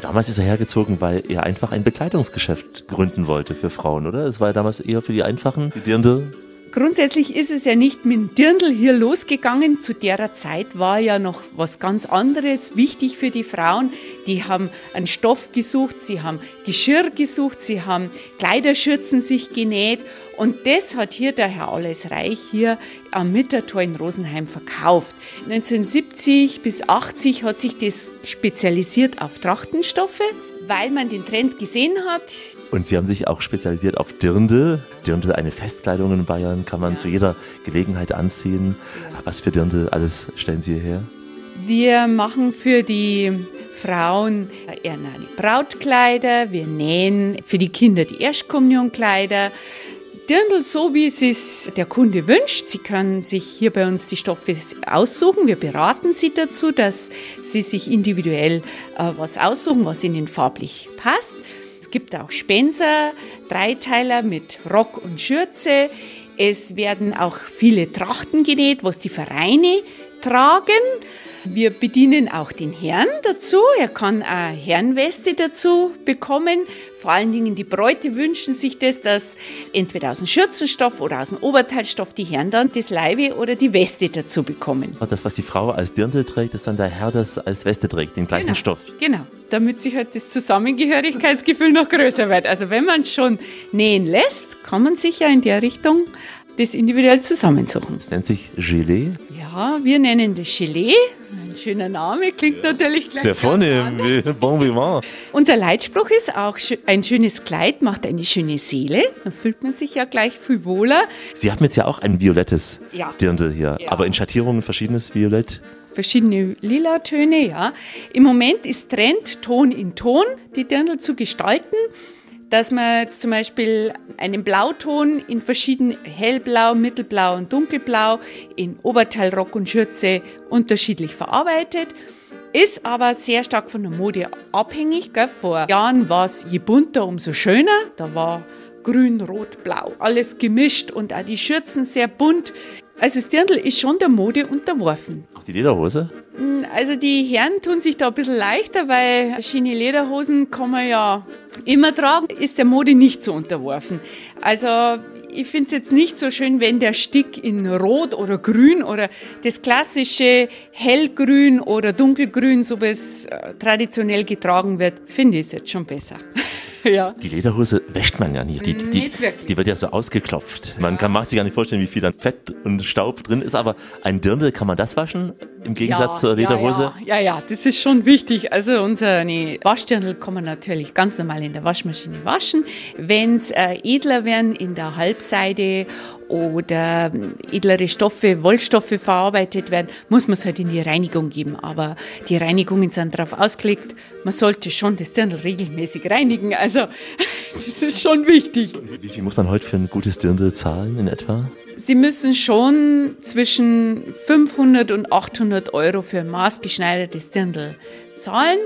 Damals ist er hergezogen, weil er einfach ein Bekleidungsgeschäft gründen wollte für Frauen, oder? Es war ja damals eher für die Einfachen, die Dirndl. Grundsätzlich ist es ja nicht mit dem Dirndl hier losgegangen. Zu der Zeit war ja noch was ganz anderes wichtig für die Frauen. Die haben einen Stoff gesucht, sie haben Geschirr gesucht, sie haben Kleiderschürzen sich genäht. Und das hat hier der Herr Alles Reich hier am Mittertor in Rosenheim verkauft. 1970 bis 80 hat sich das spezialisiert auf Trachtenstoffe, weil man den Trend gesehen hat. Und sie haben sich auch spezialisiert auf Dirndl. Dirndl, eine Festkleidung in Bayern, kann man zu jeder Gelegenheit anziehen. Was für Dirndl alles stellen Sie her? Wir machen für die Frauen eher eine Brautkleider, wir nähen für die Kinder die Erstkommunionkleider. Dirndl so, wie es sich der Kunde wünscht. Sie können sich hier bei uns die Stoffe aussuchen. Wir beraten Sie dazu, dass Sie sich individuell äh, was aussuchen, was Ihnen farblich passt. Es gibt auch Spencer, Dreiteiler mit Rock und Schürze. Es werden auch viele Trachten genäht, was die Vereine tragen. Wir bedienen auch den Herrn dazu. Er kann eine Herrenweste dazu bekommen. Vor allen Dingen die Bräute wünschen sich das, dass entweder aus dem Schürzenstoff oder aus dem Oberteilstoff die Herren dann das Leibe oder die Weste dazu bekommen. Das, was die Frau als Dirndl trägt, ist dann der Herr das als Weste trägt, den gleichen Genau. Stoff. Genau, damit sich halt das Zusammengehörigkeitsgefühl noch größer wird. Also wenn man schon nähen lässt, kann man sich ja in der Richtung das individuell zusammensuchen. Das nennt sich Gelee. Ja, wir nennen das Gelee. Ein schöner Name, klingt natürlich gleich Sehr wie- bon vivant. Unser Leitspruch ist auch, ein schönes Kleid macht eine schöne Seele. Dann fühlt man sich ja gleich viel wohler. Sie haben jetzt ja auch ein violettes Ja. Dirndl hier, Ja. aber in Schattierungen verschiedenes Violett. verschiedene Lila-Töne, ja. Im Moment ist Trend, Ton in Ton, die Dirndl zu gestalten. Dass man jetzt zum Beispiel einen Blauton in verschiedenen Hellblau, Mittelblau und Dunkelblau in Oberteil, Rock und Schürze unterschiedlich verarbeitet. Ist aber sehr stark von der Mode abhängig. Gell? Vor Jahren war es je bunter, umso schöner. Da war grün, rot, blau, alles gemischt und auch die Schürzen sehr bunt. Also das Dirndl ist schon der Mode unterworfen. Die Lederhose? Mm, Also die Herren tun sich da ein bisschen leichter, weil Schiene Lederhosen kann man ja immer tragen, ist der Mode nicht so unterworfen. Also ich finde es jetzt nicht so schön, wenn der Stick in Rot oder Grün oder das klassische Hellgrün oder Dunkelgrün, so wie es äh, traditionell getragen wird, finde ich es jetzt schon besser. ja. Die Lederhose wäscht man ja nie. Die, die, die, Nicht die wird ja so ausgeklopft. Man kann, macht sich gar nicht vorstellen, wie viel dann Fett und Staub drin ist, aber ein Dirndl, kann man das waschen? Im Gegensatz Ja, zur Lederhose? Ja, ja, ja, das ist schon wichtig. Also unsere Waschdirndl kann man natürlich ganz normal in der Waschmaschine waschen. Wenn es äh, edler werden in der Halbseide oder edlere Stoffe, Wollstoffe verarbeitet werden, muss man es halt in die Reinigung geben. Aber die Reinigungen sind darauf ausgelegt, man sollte schon das Dirndl regelmäßig reinigen. Also das ist schon wichtig. Wie viel muss man heute für ein gutes Dirndl zahlen in etwa? Sie müssen schon zwischen 500 und 800 Euro für ein maßgeschneidertes Dirndl zahlen.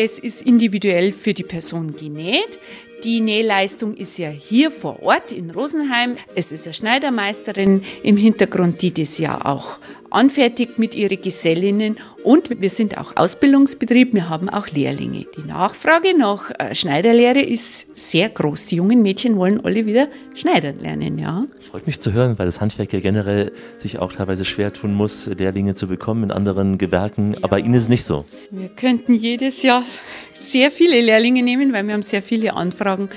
Es ist individuell für die Person genäht. Die Nähleistung ist ja hier vor Ort in Rosenheim. Es ist eine Schneidermeisterin im Hintergrund, die das ja auch anfertigt mit ihren Gesellinnen. Und wir sind auch Ausbildungsbetrieb, wir haben auch Lehrlinge. Die Nachfrage nach äh, Schneiderlehre ist sehr groß. Die jungen Mädchen wollen alle wieder Schneidern lernen, ja. Freut mich zu hören, weil das Handwerk ja generell sich auch teilweise schwer tun muss, Lehrlinge zu bekommen in anderen Gewerken. Aber bei Ihnen ist nicht so. Wir könnten jedes Jahr sehr viele Lehrlinge nehmen, weil wir haben sehr viele Anfragen.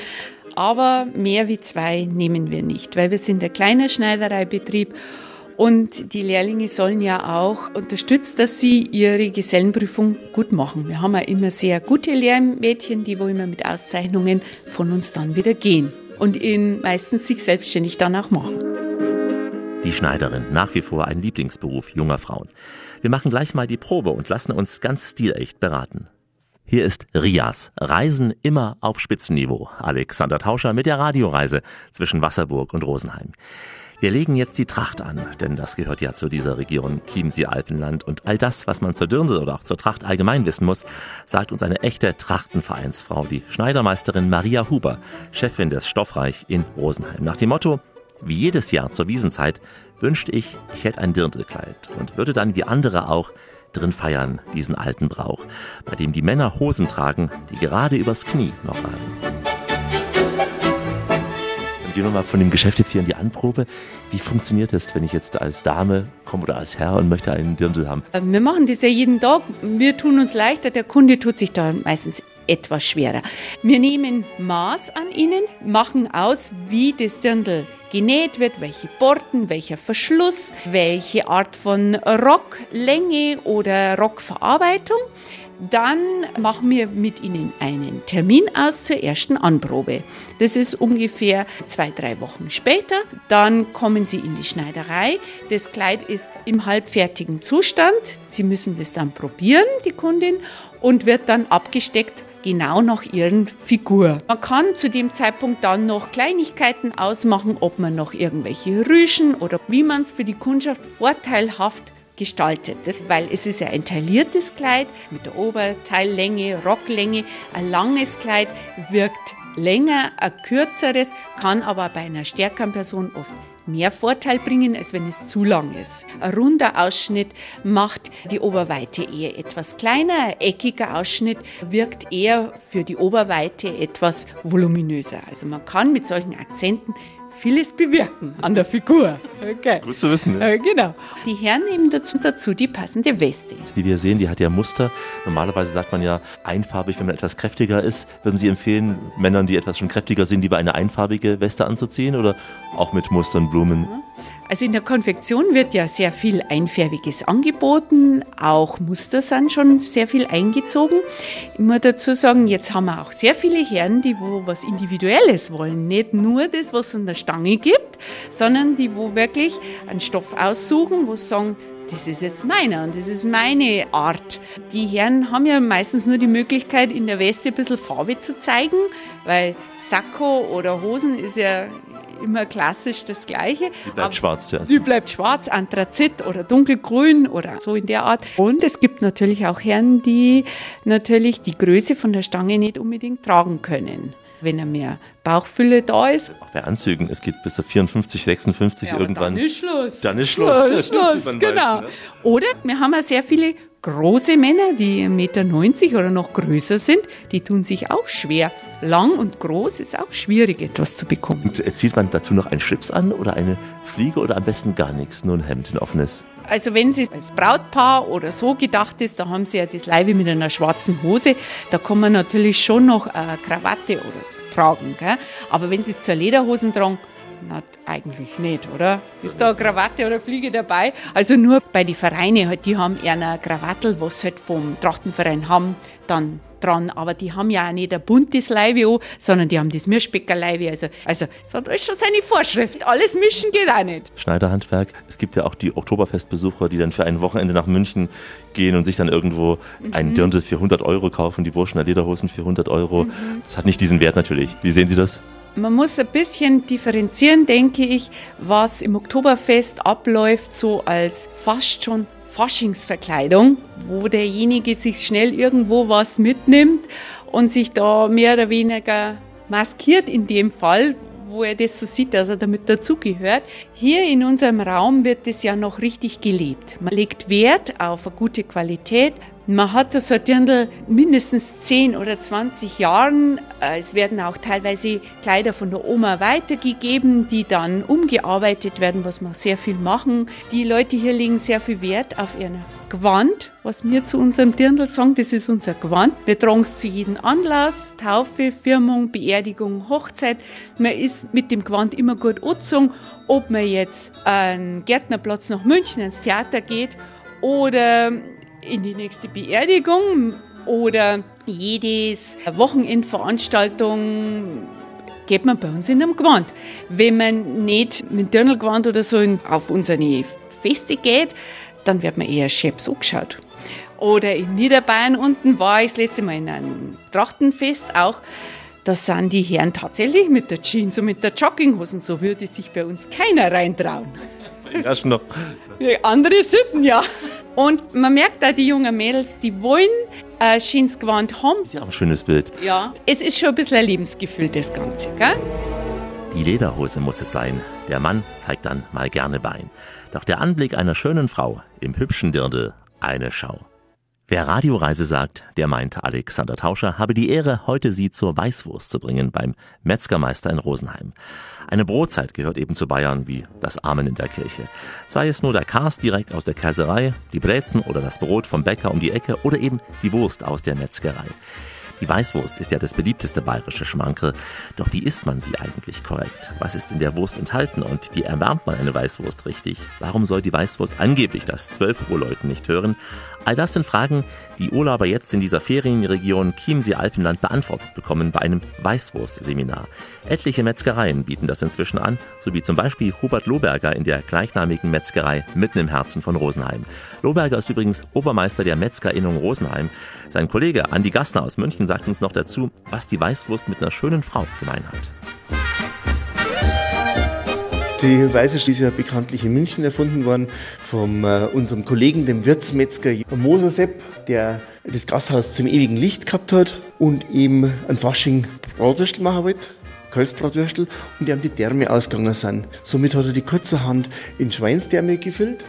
Aber mehr wie zwei nehmen wir nicht, weil wir sind ein kleiner Schneidereibetrieb und die Lehrlinge sollen ja auch unterstützt, dass sie ihre Gesellenprüfung gut machen. Wir haben ja immer sehr gute Lehrmädchen, die wo immer mit Auszeichnungen von uns dann wieder gehen und in meistens sich selbstständig dann auch machen. Die Schneiderin, nach wie vor ein Lieblingsberuf junger Frauen. Wir machen gleich mal die Probe und lassen uns ganz stilecht beraten. Hier ist Rias. Reisen immer auf Spitzenniveau. Alexander Tauscher mit der Radioreise zwischen Wasserburg und Rosenheim. Wir legen jetzt die Tracht an, denn das gehört ja zu dieser Region Chiemsee-Alpenland und all das, was man zur Dirndl oder auch zur Tracht allgemein wissen muss, sagt uns eine echte Trachtenvereinsfrau, die Schneidermeisterin Maria Huber, Chefin des Stoffreich in Rosenheim. Nach dem Motto, wie jedes Jahr zur Wiesenzeit wünschte ich, ich hätte ein Dirndlkleid und würde dann wie andere auch drin feiern, diesen alten Brauch, bei dem die Männer Hosen tragen, die gerade übers Knie noch ragen. Gehen wir mal von dem Geschäft jetzt hier in die Anprobe. Wie funktioniert das, wenn ich jetzt als Dame komme oder als Herr und möchte einen Dirndl haben? Äh, Wir machen das ja jeden Tag. Wir tun uns leichter, der Kunde tut sich da meistens etwas schwerer. Wir nehmen Maß an ihnen, machen aus, wie das Dirndl genäht wird, welche Borten, welcher Verschluss, welche Art von Rocklänge oder Rockverarbeitung. Dann machen wir mit Ihnen einen Termin aus zur ersten Anprobe. Das ist ungefähr zwei, drei Wochen später. Dann kommen Sie in die Schneiderei. Das Kleid ist im halbfertigen Zustand. Sie müssen das dann probieren, die Kundin, und wird dann abgesteckt genau nach ihren Figur. Man kann zu dem Zeitpunkt dann noch Kleinigkeiten ausmachen, ob man noch irgendwelche Rüschen oder wie man es für die Kundschaft vorteilhaft gestaltet, weil es ist ja ein tailliertes Kleid mit der Oberteillänge, Rocklänge. Ein langes Kleid wirkt länger, ein kürzeres, kann aber bei einer stärkeren Person oft mehr Vorteil bringen, als wenn es zu lang ist. Ein runder Ausschnitt macht die Oberweite eher etwas kleiner, ein eckiger Ausschnitt wirkt eher für die Oberweite etwas voluminöser. Also man kann mit solchen Akzenten vieles bewirken an der Figur. Okay. Gut zu wissen. Ne? Genau. Die Herren nehmen dazu, dazu die passende Weste. Die wir sehen, die hat ja Muster. Normalerweise sagt man ja einfarbig, wenn man etwas kräftiger ist. Würden Sie empfehlen, Männern, die etwas schon kräftiger sind, lieber eine einfarbige Weste anzuziehen oder auch mit Mustern, Blumen? Also in der Konfektion wird ja sehr viel Einfärbiges angeboten, auch Muster sind schon sehr viel eingezogen. Ich muss dazu sagen, jetzt haben wir auch sehr viele Herren, die wo was Individuelles wollen. Nicht nur das, was es an der Stange gibt, sondern die wo wirklich einen Stoff aussuchen, wo sie sagen, das ist jetzt meiner und das ist meine Art. Die Herren haben ja meistens nur die Möglichkeit, in der Weste ein bisschen Farbe zu zeigen, weil Sakko oder Hosen ist ja immer klassisch das Gleiche. Die bleibt schwarz, ja. Die bleibt schwarz, Anthrazit oder dunkelgrün oder so in der Art. Und es gibt natürlich auch Herren, die natürlich die Größe von der Stange nicht unbedingt tragen können. Wenn er mehr Bauchfülle da ist. Auch bei Anzügen, es geht bis zu 54, 56 Ja, irgendwann. Dann ist Schluss. Dann ist Schluss. Ja, ist Schluss, genau. weiß, ne? Oder wir haben auch sehr viele große Männer, die 1,90 Meter oder noch größer sind, die tun sich auch schwer. Lang und groß ist auch schwierig, etwas zu bekommen. Und äh, zieht man dazu noch einen Schlips an oder eine Fliege oder am besten gar nichts, nur ein Hemd, ein offenes? Also wenn es als Brautpaar oder so gedacht ist, da haben sie ja das Leibe mit einer schwarzen Hose, da kann man natürlich schon noch eine Krawatte oder so tragen. Gell? Aber wenn sie es zur Lederhosen tragen, na, eigentlich nicht, oder? Ist da eine Krawatte oder Fliege dabei? Also nur bei den Vereinen, halt, die haben eher eine Krawattel, was sie halt vom Trachtenverein haben, dann dran. Aber die haben ja auch nicht ein buntes Leibe an, sondern die haben das Mischbäckerleibe. Also, also es hat alles schon seine Vorschrift. Alles mischen geht auch nicht. Schneiderhandwerk. Es gibt ja auch die Oktoberfestbesucher, die dann für ein Wochenende nach München gehen und sich dann irgendwo einen Dirndl für 100 Euro kaufen, die Burschen der Lederhosen für 100 Euro. Das hat nicht diesen Wert natürlich. Wie sehen Sie das? Man muss ein bisschen differenzieren, denke ich, was im Oktoberfest abläuft, so als fast schon Faschingsverkleidung, wo derjenige sich schnell irgendwo was mitnimmt und sich da mehr oder weniger maskiert in dem Fall, wo er das so sieht, dass er damit dazugehört. Hier in unserem Raum wird das ja noch richtig gelebt. Man legt Wert auf eine gute Qualität. Man hat das Dirndl mindestens 10 oder 20 Jahren. Äh, Es werden auch teilweise Kleider von der Oma weitergegeben, die dann umgearbeitet werden, was wir sehr viel machen. Die Leute hier legen sehr viel Wert auf ihr Gewand, was wir zu unserem Dirndl sagen, das ist unser Gewand. Wir tragen es zu jedem Anlass, Taufe, Firmung, Beerdigung, Hochzeit. Man ist mit dem Gewand immer gut angezogen, ob man jetzt einen Gärtnerplatz nach München ins Theater geht oder in die nächste Beerdigung oder jedes Wochenendveranstaltung geht man bei uns in einem Gewand. Wenn man nicht mit Dirndlgewand oder so auf unsere Feste geht, dann wird man eher scheps angeschaut. Oder in Niederbayern unten war ich das letzte Mal in einem Trachtenfest auch. Da sind die Herren tatsächlich mit der Jeans und mit der Jogginghosen. So würde sich bei uns keiner reintrauen. Ja, schon noch. Andere Sitten, ja. Und man merkt da, die jungen Mädels, die wollen ein schönes Gewand haben. Ist ja auch ein schönes Bild. Ja. Es ist schon ein bisschen ein Lebensgefühl, das Ganze, gell? Die Lederhose muss es sein. Der Mann zeigt dann mal gerne Bein. Doch der Anblick einer schönen Frau im hübschen Dirndl eine Schau. Wer Radioreise sagt, der meint, Alexander Tauscher habe die Ehre, heute Sie zur Weißwurst zu bringen beim Metzgermeister in Rosenheim. Eine Brotzeit gehört eben zu Bayern wie das Amen in der Kirche. Sei es nur der Kars direkt aus der Käserei, die Brezen oder das Brot vom Bäcker um die Ecke oder eben die Wurst aus der Metzgerei. Die Weißwurst ist ja das beliebteste bayerische Schmankerl. Doch wie isst man sie eigentlich korrekt? Was ist in der Wurst enthalten und wie erwärmt man eine Weißwurst richtig? Warum soll die Weißwurst angeblich das 12 Uhr Leuten nicht hören? All das sind Fragen, die Urlauber jetzt in dieser Ferienregion Chiemsee-Alpenland beantwortet bekommen bei einem Weißwurst-Seminar. Etliche Metzgereien bieten das inzwischen an, so wie zum Beispiel Hubert Lohberger in der gleichnamigen Metzgerei mitten im Herzen von Rosenheim. Lohberger ist übrigens Obermeister der Metzgerinnung Rosenheim. Sein Kollege Andi Gassner aus München sagt uns noch dazu, was die Weißwurst mit einer schönen Frau gemein hat. Die Weißwurst ist ja bekanntlich in München erfunden worden von äh, unserem Kollegen, dem Wirtsmetzger Moser Sepp, der das Gasthaus zum ewigen Licht gehabt hat und ihm ein Fasching Bratwürstel machen wollte. Kalbsbratwürstel und die haben die Därme ausgegangen sind. Somit hat er die kurzerhand in Schweinsdärme gefüllt,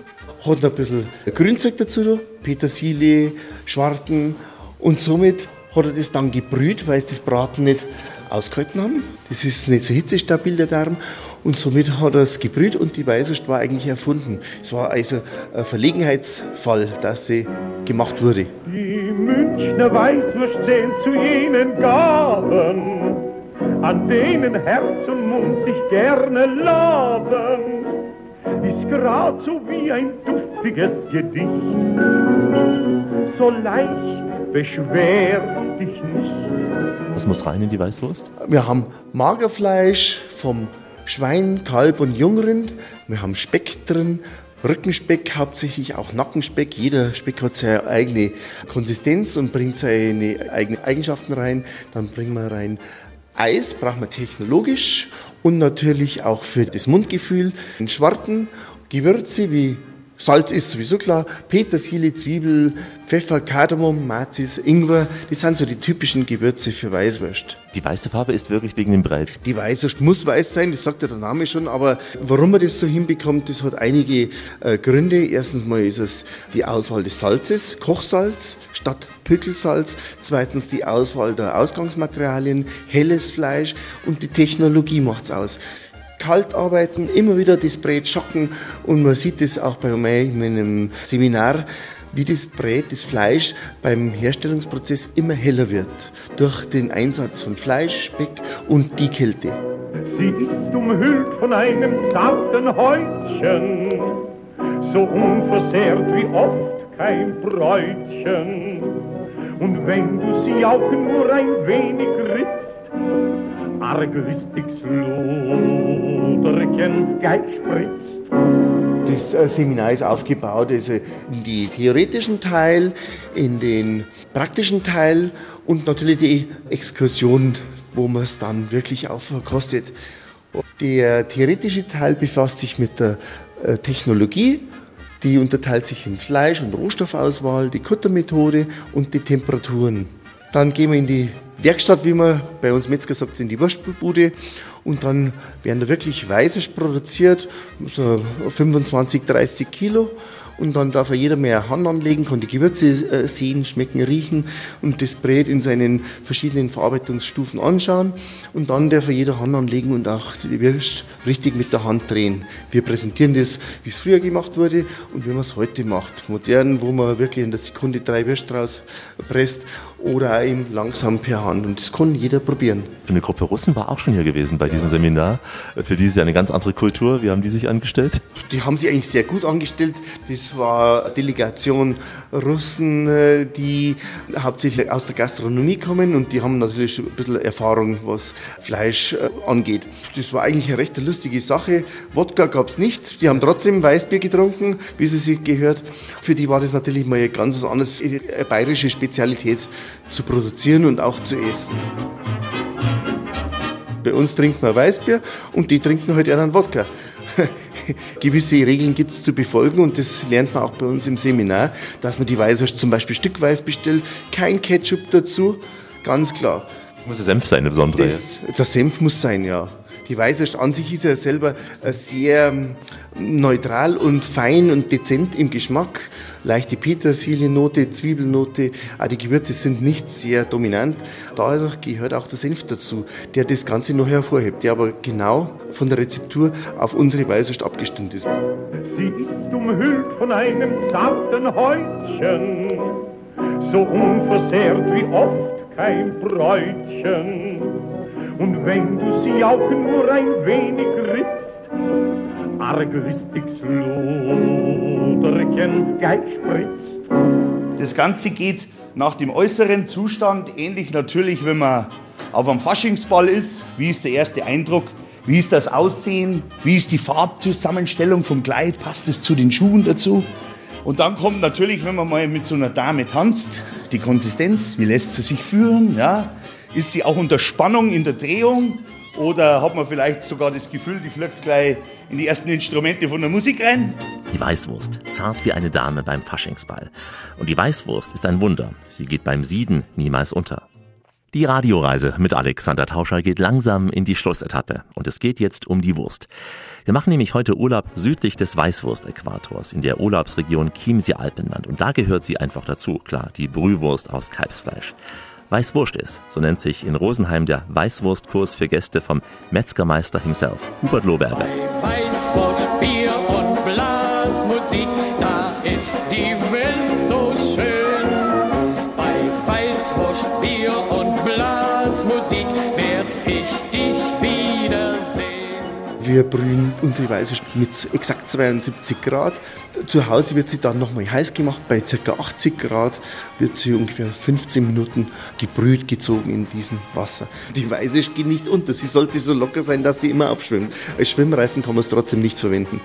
hat noch ein bisschen Grünzeug dazu, da, Petersilie, Schwarten und somit hat er das dann gebrüht, weil es das Braten nicht ausgehalten haben. Das ist nicht so hitzestabil, der Darm. Und somit hat er es gebrüht und die Weißwurst war eigentlich erfunden. Es war also ein Verlegenheitsfall, dass sie gemacht wurde. Die Münchner Weißwurst zählt zu jenen Gaben, an denen Herz und Mund sich gerne laben. Ist grad so wie ein duftiges Gedicht, so leicht beschwer dich nicht. Was muss rein in die Weißwurst? Wir haben Magerfleisch vom Schwein, Kalb und Jungrind. Wir haben Speck drin, Rückenspeck, hauptsächlich auch Nackenspeck. Jeder Speck hat seine eigene Konsistenz und bringt seine eigenen Eigenschaften rein. Dann bringen wir rein Eis, brauchen wir technologisch und natürlich auch für das Mundgefühl. In Schwarten Gewürze wie Salz ist sowieso klar, Petersilie, Zwiebel, Pfeffer, Kardamom, Mazis, Ingwer, das sind so die typischen Gewürze für Weißwurst. Die weiße Farbe ist wirklich wegen dem Breit. Die Weißwurst muss weiß sein, das sagt ja der Name schon, aber warum man das so hinbekommt, das hat einige äh, Gründe. Erstens mal ist es die Auswahl des Salzes, Kochsalz statt Pückelsalz. Zweitens die Auswahl der Ausgangsmaterialien, helles Fleisch und die Technologie macht's aus kalt arbeiten, immer wieder das Brät schocken und man sieht es auch bei mir in meinem Seminar, wie das Brät, das Fleisch beim Herstellungsprozess immer heller wird durch den Einsatz von Fleisch, Speck und die Kälte. Sie ist umhüllt von einem zarten Häutchen, so unversehrt wie oft kein Bräutchen. Und wenn du sie auch nur ein wenig ritzt, argwüstiges Luderchen gleich spritzt. Das äh, Seminar ist aufgebaut also in den theoretischen Teil, in den praktischen Teil und natürlich die Exkursion, wo man es dann wirklich auch verkostet. Der theoretische Teil befasst sich mit der äh, Technologie, die unterteilt sich in Fleisch- und Rohstoffauswahl, die Kuttermethode und die Temperaturen. Dann gehen wir in die Werkstatt, wie man bei uns Metzger sagt, in die Wurstbude. Und dann werden da wirklich Weißwurst produziert, so 25, 30 Kilo. Und dann darf er jeder mehr Hand anlegen, kann die Gewürze äh, sehen, schmecken, riechen und das Brät in seinen verschiedenen Verarbeitungsstufen anschauen. Und dann darf er jeder Hand anlegen und auch die Wurst richtig mit der Hand drehen. Wir präsentieren das, wie es früher gemacht wurde und wie man es heute macht. Modern, wo man wirklich in der Sekunde drei Würste rauspresst oder eben langsam per Hand. Und das kann jeder probieren. Eine Gruppe Russen war auch schon hier gewesen bei diesem Seminar. Für die ist ja eine ganz andere Kultur. Wie haben die sich angestellt? Die haben sich eigentlich sehr gut angestellt. Das war eine Delegation Russen, äh, die hauptsächlich aus der Gastronomie kommen und die haben natürlich ein bisschen Erfahrung, was Fleisch äh, angeht. Das war eigentlich eine recht lustige Sache. Wodka gab es nicht. Die haben trotzdem Weißbier getrunken, wie sie sich gehört. Für die war das natürlich mal ganz was anderes, eine bayerische Spezialität zu produzieren und auch zu essen. Bei uns trinkt man Weißbier und die trinken halt einen Wodka. Gewisse Regeln gibt es zu befolgen und das lernt man auch bei uns im Seminar, dass man die Weißwurst zum Beispiel stückweise bestellt, kein Ketchup dazu, ganz klar. Das muss der Senf sein, der besondere. Das, der Senf muss sein, ja. Die Weißwurst an sich ist ja selber sehr ähm, neutral und fein und dezent im Geschmack. Leichte Petersiliennote, Zwiebelnote, auch die Gewürze sind nicht sehr dominant. Dadurch gehört auch der Senf dazu, der das Ganze noch hervorhebt, der aber genau von der Rezeptur auf unsere Weißwurst abgestimmt ist. Sie ist umhüllt von einem zarten Häutchen, so unversehrt wie oft kein Bräutchen. Und wenn du sie auch nur ein wenig ritzt, Luderchen gleich spritzt. Das Ganze geht nach dem äußeren Zustand ähnlich natürlich, wenn man auf einem Faschingsball ist. Wie ist der erste Eindruck? Wie ist das Aussehen? Wie ist die Farbzusammenstellung vom Kleid? Passt es zu den Schuhen dazu? Und dann kommt natürlich, wenn man mal mit so einer Dame tanzt, die Konsistenz. Wie lässt sie sich führen? Ja? Ist sie auch unter Spannung in der Drehung? Oder hat man vielleicht sogar das Gefühl, die fliegt gleich in die ersten Instrumente von der Musik rein? Die Weißwurst, zart wie eine Dame beim Faschingsball. Und die Weißwurst ist ein Wunder. Sie geht beim Sieden niemals unter. Die Radioreise mit Alexander Tauscher geht langsam in die Schlussetappe und es geht jetzt um die Wurst. Wir machen nämlich heute Urlaub südlich des Weißwurst-Äquators in der Urlaubsregion Chiemsee-Alpenland und da gehört sie einfach dazu, klar, die Brühwurst aus Kalbsfleisch. Weißwurst ist, so nennt sich in Rosenheim der Weißwurstkurs für Gäste vom Metzgermeister himself, Hubert Lohberger. Weißwurst, Bier und Blasmusik, da ist die Wir brühen unsere Weißwurst mit exakt 72 Grad. Zu Hause wird sie dann nochmal heiß gemacht. Bei ca. 80 Grad wird sie ungefähr 15 Minuten gebrüht, gezogen in diesem Wasser. Die Weißwurst geht nicht unter. Sie sollte so locker sein, dass sie immer aufschwimmt. Als Schwimmreifen kann man es trotzdem nicht verwenden.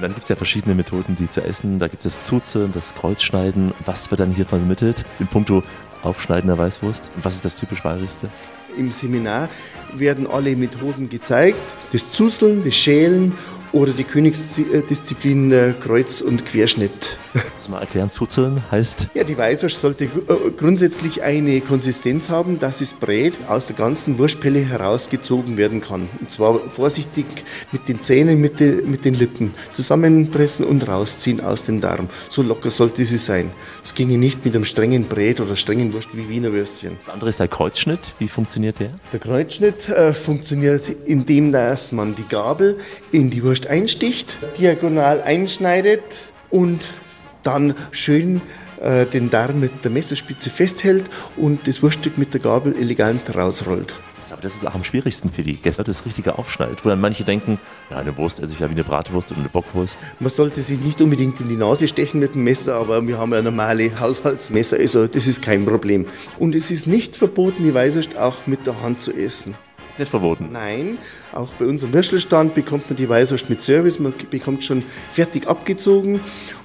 Dann gibt es ja verschiedene Methoden, die zu essen. Da gibt es das Zuzeln, das Kreuzschneiden. Was wird dann hier vermittelt in puncto Aufschneiden der Weißwurst? Und was ist das typisch Bayerischste? Im Seminar werden alle Methoden gezeigt. Das Zuseln, das Schälen oder die Königsdisziplin äh, Kreuz- und Querschnitt. Das mal erklären, Zuzeln heißt? Ja, die Weißwurst sollte äh, grundsätzlich eine Konsistenz haben, dass es brät aus der ganzen Wurstpelle herausgezogen werden kann. Und zwar vorsichtig mit den Zähnen, mit, de, mit den Lippen zusammenpressen und rausziehen aus dem Darm. So locker sollte sie sein. Es ginge nicht mit einem strengen Brät oder strengen Wurst wie Wiener Würstchen. Das andere ist der Kreuzschnitt. Wie funktioniert der? Der Kreuzschnitt äh, funktioniert, indem dass man die Gabel in die Wurst einsticht, diagonal einschneidet und dann schön äh, den Darm mit der Messerspitze festhält und das Wurststück mit der Gabel elegant rausrollt. Ich glaube, das ist auch am schwierigsten für die Gäste, das richtige Aufschneidet. Wo dann manche denken, ja, eine Wurst esse ich ja wie eine Bratwurst oder eine Bockwurst. Man sollte sich nicht unbedingt in die Nase stechen mit dem Messer, aber wir haben ja normale Haushaltsmesser, also das ist kein Problem. Und es ist nicht verboten, die Weißwurst auch mit der Hand zu essen. Nicht verboten? Nein, auch bei unserem Würstelstand bekommt man die Weißwurst mit Service, man bekommt schon fertig abgezogen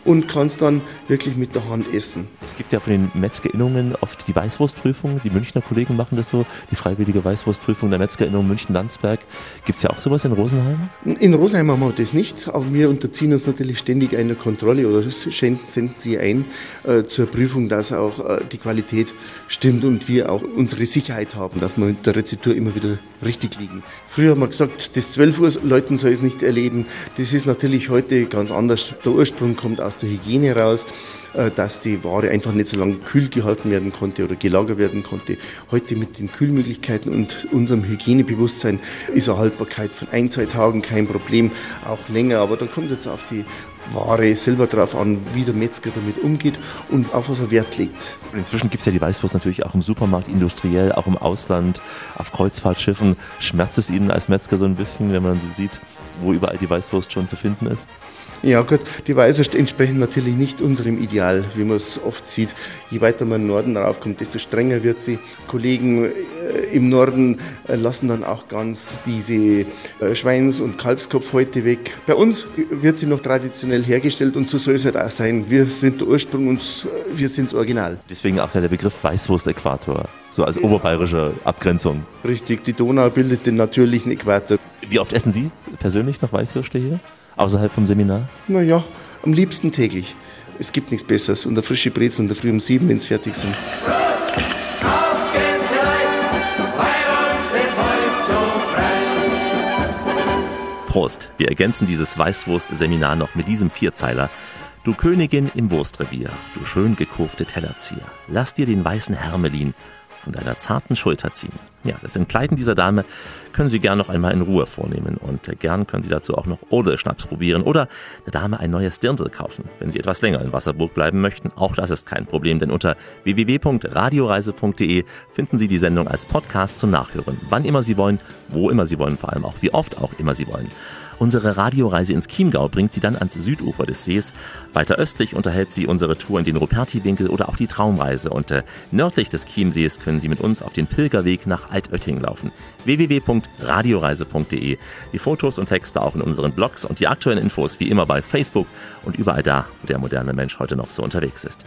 und kann es dann wirklich mit der Hand essen. Es gibt ja von den Metzgerinnungen oft die Weißwurstprüfung. Die Münchner Kollegen machen das so, die freiwillige Weißwurstprüfung der Metzgerinnung München-Landsberg. Gibt es ja auch sowas in Rosenheim? In Rosenheim haben wir das nicht, aber wir unterziehen uns natürlich ständig einer Kontrolle oder senden sie ein äh, zur Prüfung, dass auch äh, die Qualität stimmt und wir auch unsere Sicherheit haben, dass wir mit der Rezeptur immer wieder richtig liegen. Früher haben wir gesagt, das 12 Uhr Leuten soll es nicht erleben. Das ist natürlich heute ganz anders. Der Ursprung kommt aus der Hygiene raus, äh, dass die Ware einfach nicht so lange kühl gehalten werden konnte oder gelagert werden konnte. Heute mit den Kühlmöglichkeiten und unserem Hygienebewusstsein ist eine Haltbarkeit von ein, zwei Tagen kein Problem, auch länger. Aber da kommt es jetzt auf die Ware selber drauf an, wie der Metzger damit umgeht und auf was er Wert legt. Und inzwischen gibt es ja die Weißwurst natürlich auch im Supermarkt, industriell, auch im Ausland, auf Kreuzfahrtschiffen. Schmerzt es Ihnen als Metzger so ein bisschen, wenn man so sieht, wo überall die Weißwurst schon zu finden ist? Ja gut, die Weißwurst entsprechen natürlich nicht unserem Ideal, wie man es oft sieht. Je weiter man im Norden raufkommt, desto strenger wird sie. Kollegen äh, im Norden äh, lassen dann auch ganz diese äh, Schweins- und Kalbskopf heute weg. Bei uns wird sie noch traditionell hergestellt und so soll es halt auch sein. Wir sind der Ursprung und wir sind das Original. Deswegen auch ja der Begriff Weißwurst-Äquator, so als oberbayerische Abgrenzung. Richtig, die Donau bildet den natürlichen Äquator. Wie oft essen Sie persönlich noch Weißwürste hier? Außerhalb vom Seminar? Naja, am liebsten täglich. Es gibt nichts Besseres. Und der frische Brezel in der Früh um sieben, wenn es fertig sind. Auf geht's rein, bei uns ist heute so frei. Prost! Wir ergänzen dieses Weißwurst-Seminar noch mit diesem Vierzeiler. Du Königin im Wurstrevier, du schön gekurfte Tellerzieher, lass dir den weißen Hermelin von deiner zarten Schulter ziehen. Ja, das Entkleiden dieser Dame können Sie gern noch einmal in Ruhe vornehmen und gern können Sie dazu auch noch Odelschnaps probieren oder der Dame ein neues Dirndl kaufen, wenn Sie etwas länger in Wasserburg bleiben möchten. Auch das ist kein Problem, denn unter www.radioreise.de finden Sie die Sendung als Podcast zum Nachhören, wann immer Sie wollen, wo immer Sie wollen, vor allem auch wie oft auch immer Sie wollen. Unsere Radioreise ins Chiemgau bringt sie dann ans Südufer des Sees. Weiter östlich unterhält sie unsere Tour in den Ruperti-Winkel oder auch die Traumreise. Und äh, nördlich des Chiemsees können Sie mit uns auf den Pilgerweg nach Altötting laufen. www.radioreise.de. Die Fotos und Texte auch in unseren Blogs und die aktuellen Infos wie immer bei Facebook und überall da, wo der moderne Mensch heute noch so unterwegs ist.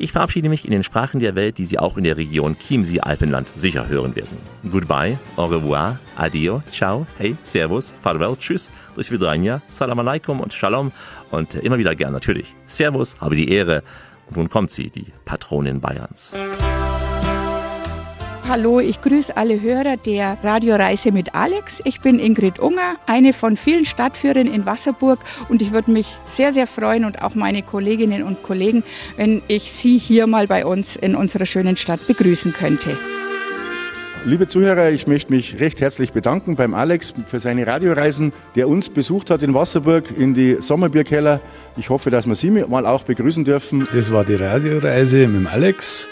Ich verabschiede mich in den Sprachen der Welt, die Sie auch in der Region Chiemsee-Alpenland sicher hören werden. Goodbye, au revoir, adio, ciao, hey, servus, farewell, tschüss, do svidania, salam alaikum und shalom und immer wieder gern natürlich. Servus, habe die Ehre. Und nun kommt sie, die Patronin Bayerns. Hallo, ich grüße alle Hörer der Radioreise mit Alex. Ich bin Ingrid Unger, eine von vielen Stadtführern in Wasserburg und ich würde mich sehr, sehr freuen und auch meine Kolleginnen und Kollegen, wenn ich Sie hier mal bei uns in unserer schönen Stadt begrüßen könnte. Liebe Zuhörer, ich möchte mich recht herzlich bedanken beim Alex für seine Radioreisen, der uns besucht hat in Wasserburg in die Sommerbierkeller. Ich hoffe, dass wir Sie mal auch begrüßen dürfen. Das war die Radioreise mit dem Alex.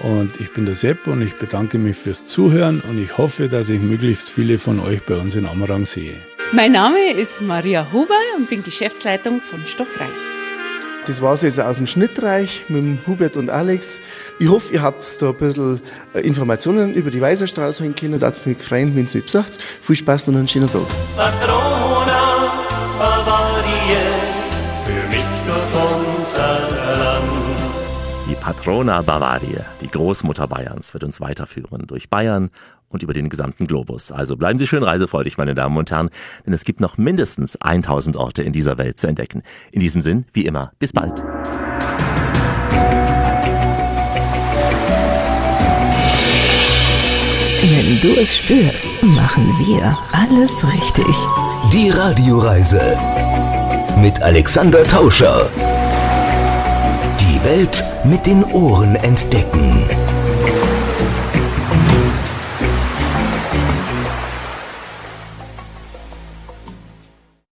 Und ich bin der Sepp und ich bedanke mich fürs Zuhören und ich hoffe, dass ich möglichst viele von euch bei uns in Amarang sehe. Mein Name ist Maria Huber und bin Geschäftsleitung von Stofffrei. Das war es jetzt aus dem Schnittreich mit Hubert und Alex. Ich hoffe, ihr habt da ein bisschen äh, Informationen über die Weiserstraße holen können. Da hat es mich gefreut, wenn ihr es sagt. Viel Spaß und einen schönen Tag. Patrona Bavarie, die Großmutter Bayerns, wird uns weiterführen durch Bayern und über den gesamten Globus. Also bleiben Sie schön reisefreudig, meine Damen und Herren, denn es gibt noch mindestens 1000 Orte in dieser Welt zu entdecken. In diesem Sinn, wie immer, bis bald. Wenn du es spürst, machen wir alles richtig. Die Radioreise mit Alexander Tauscher. Welt mit den Ohren entdecken.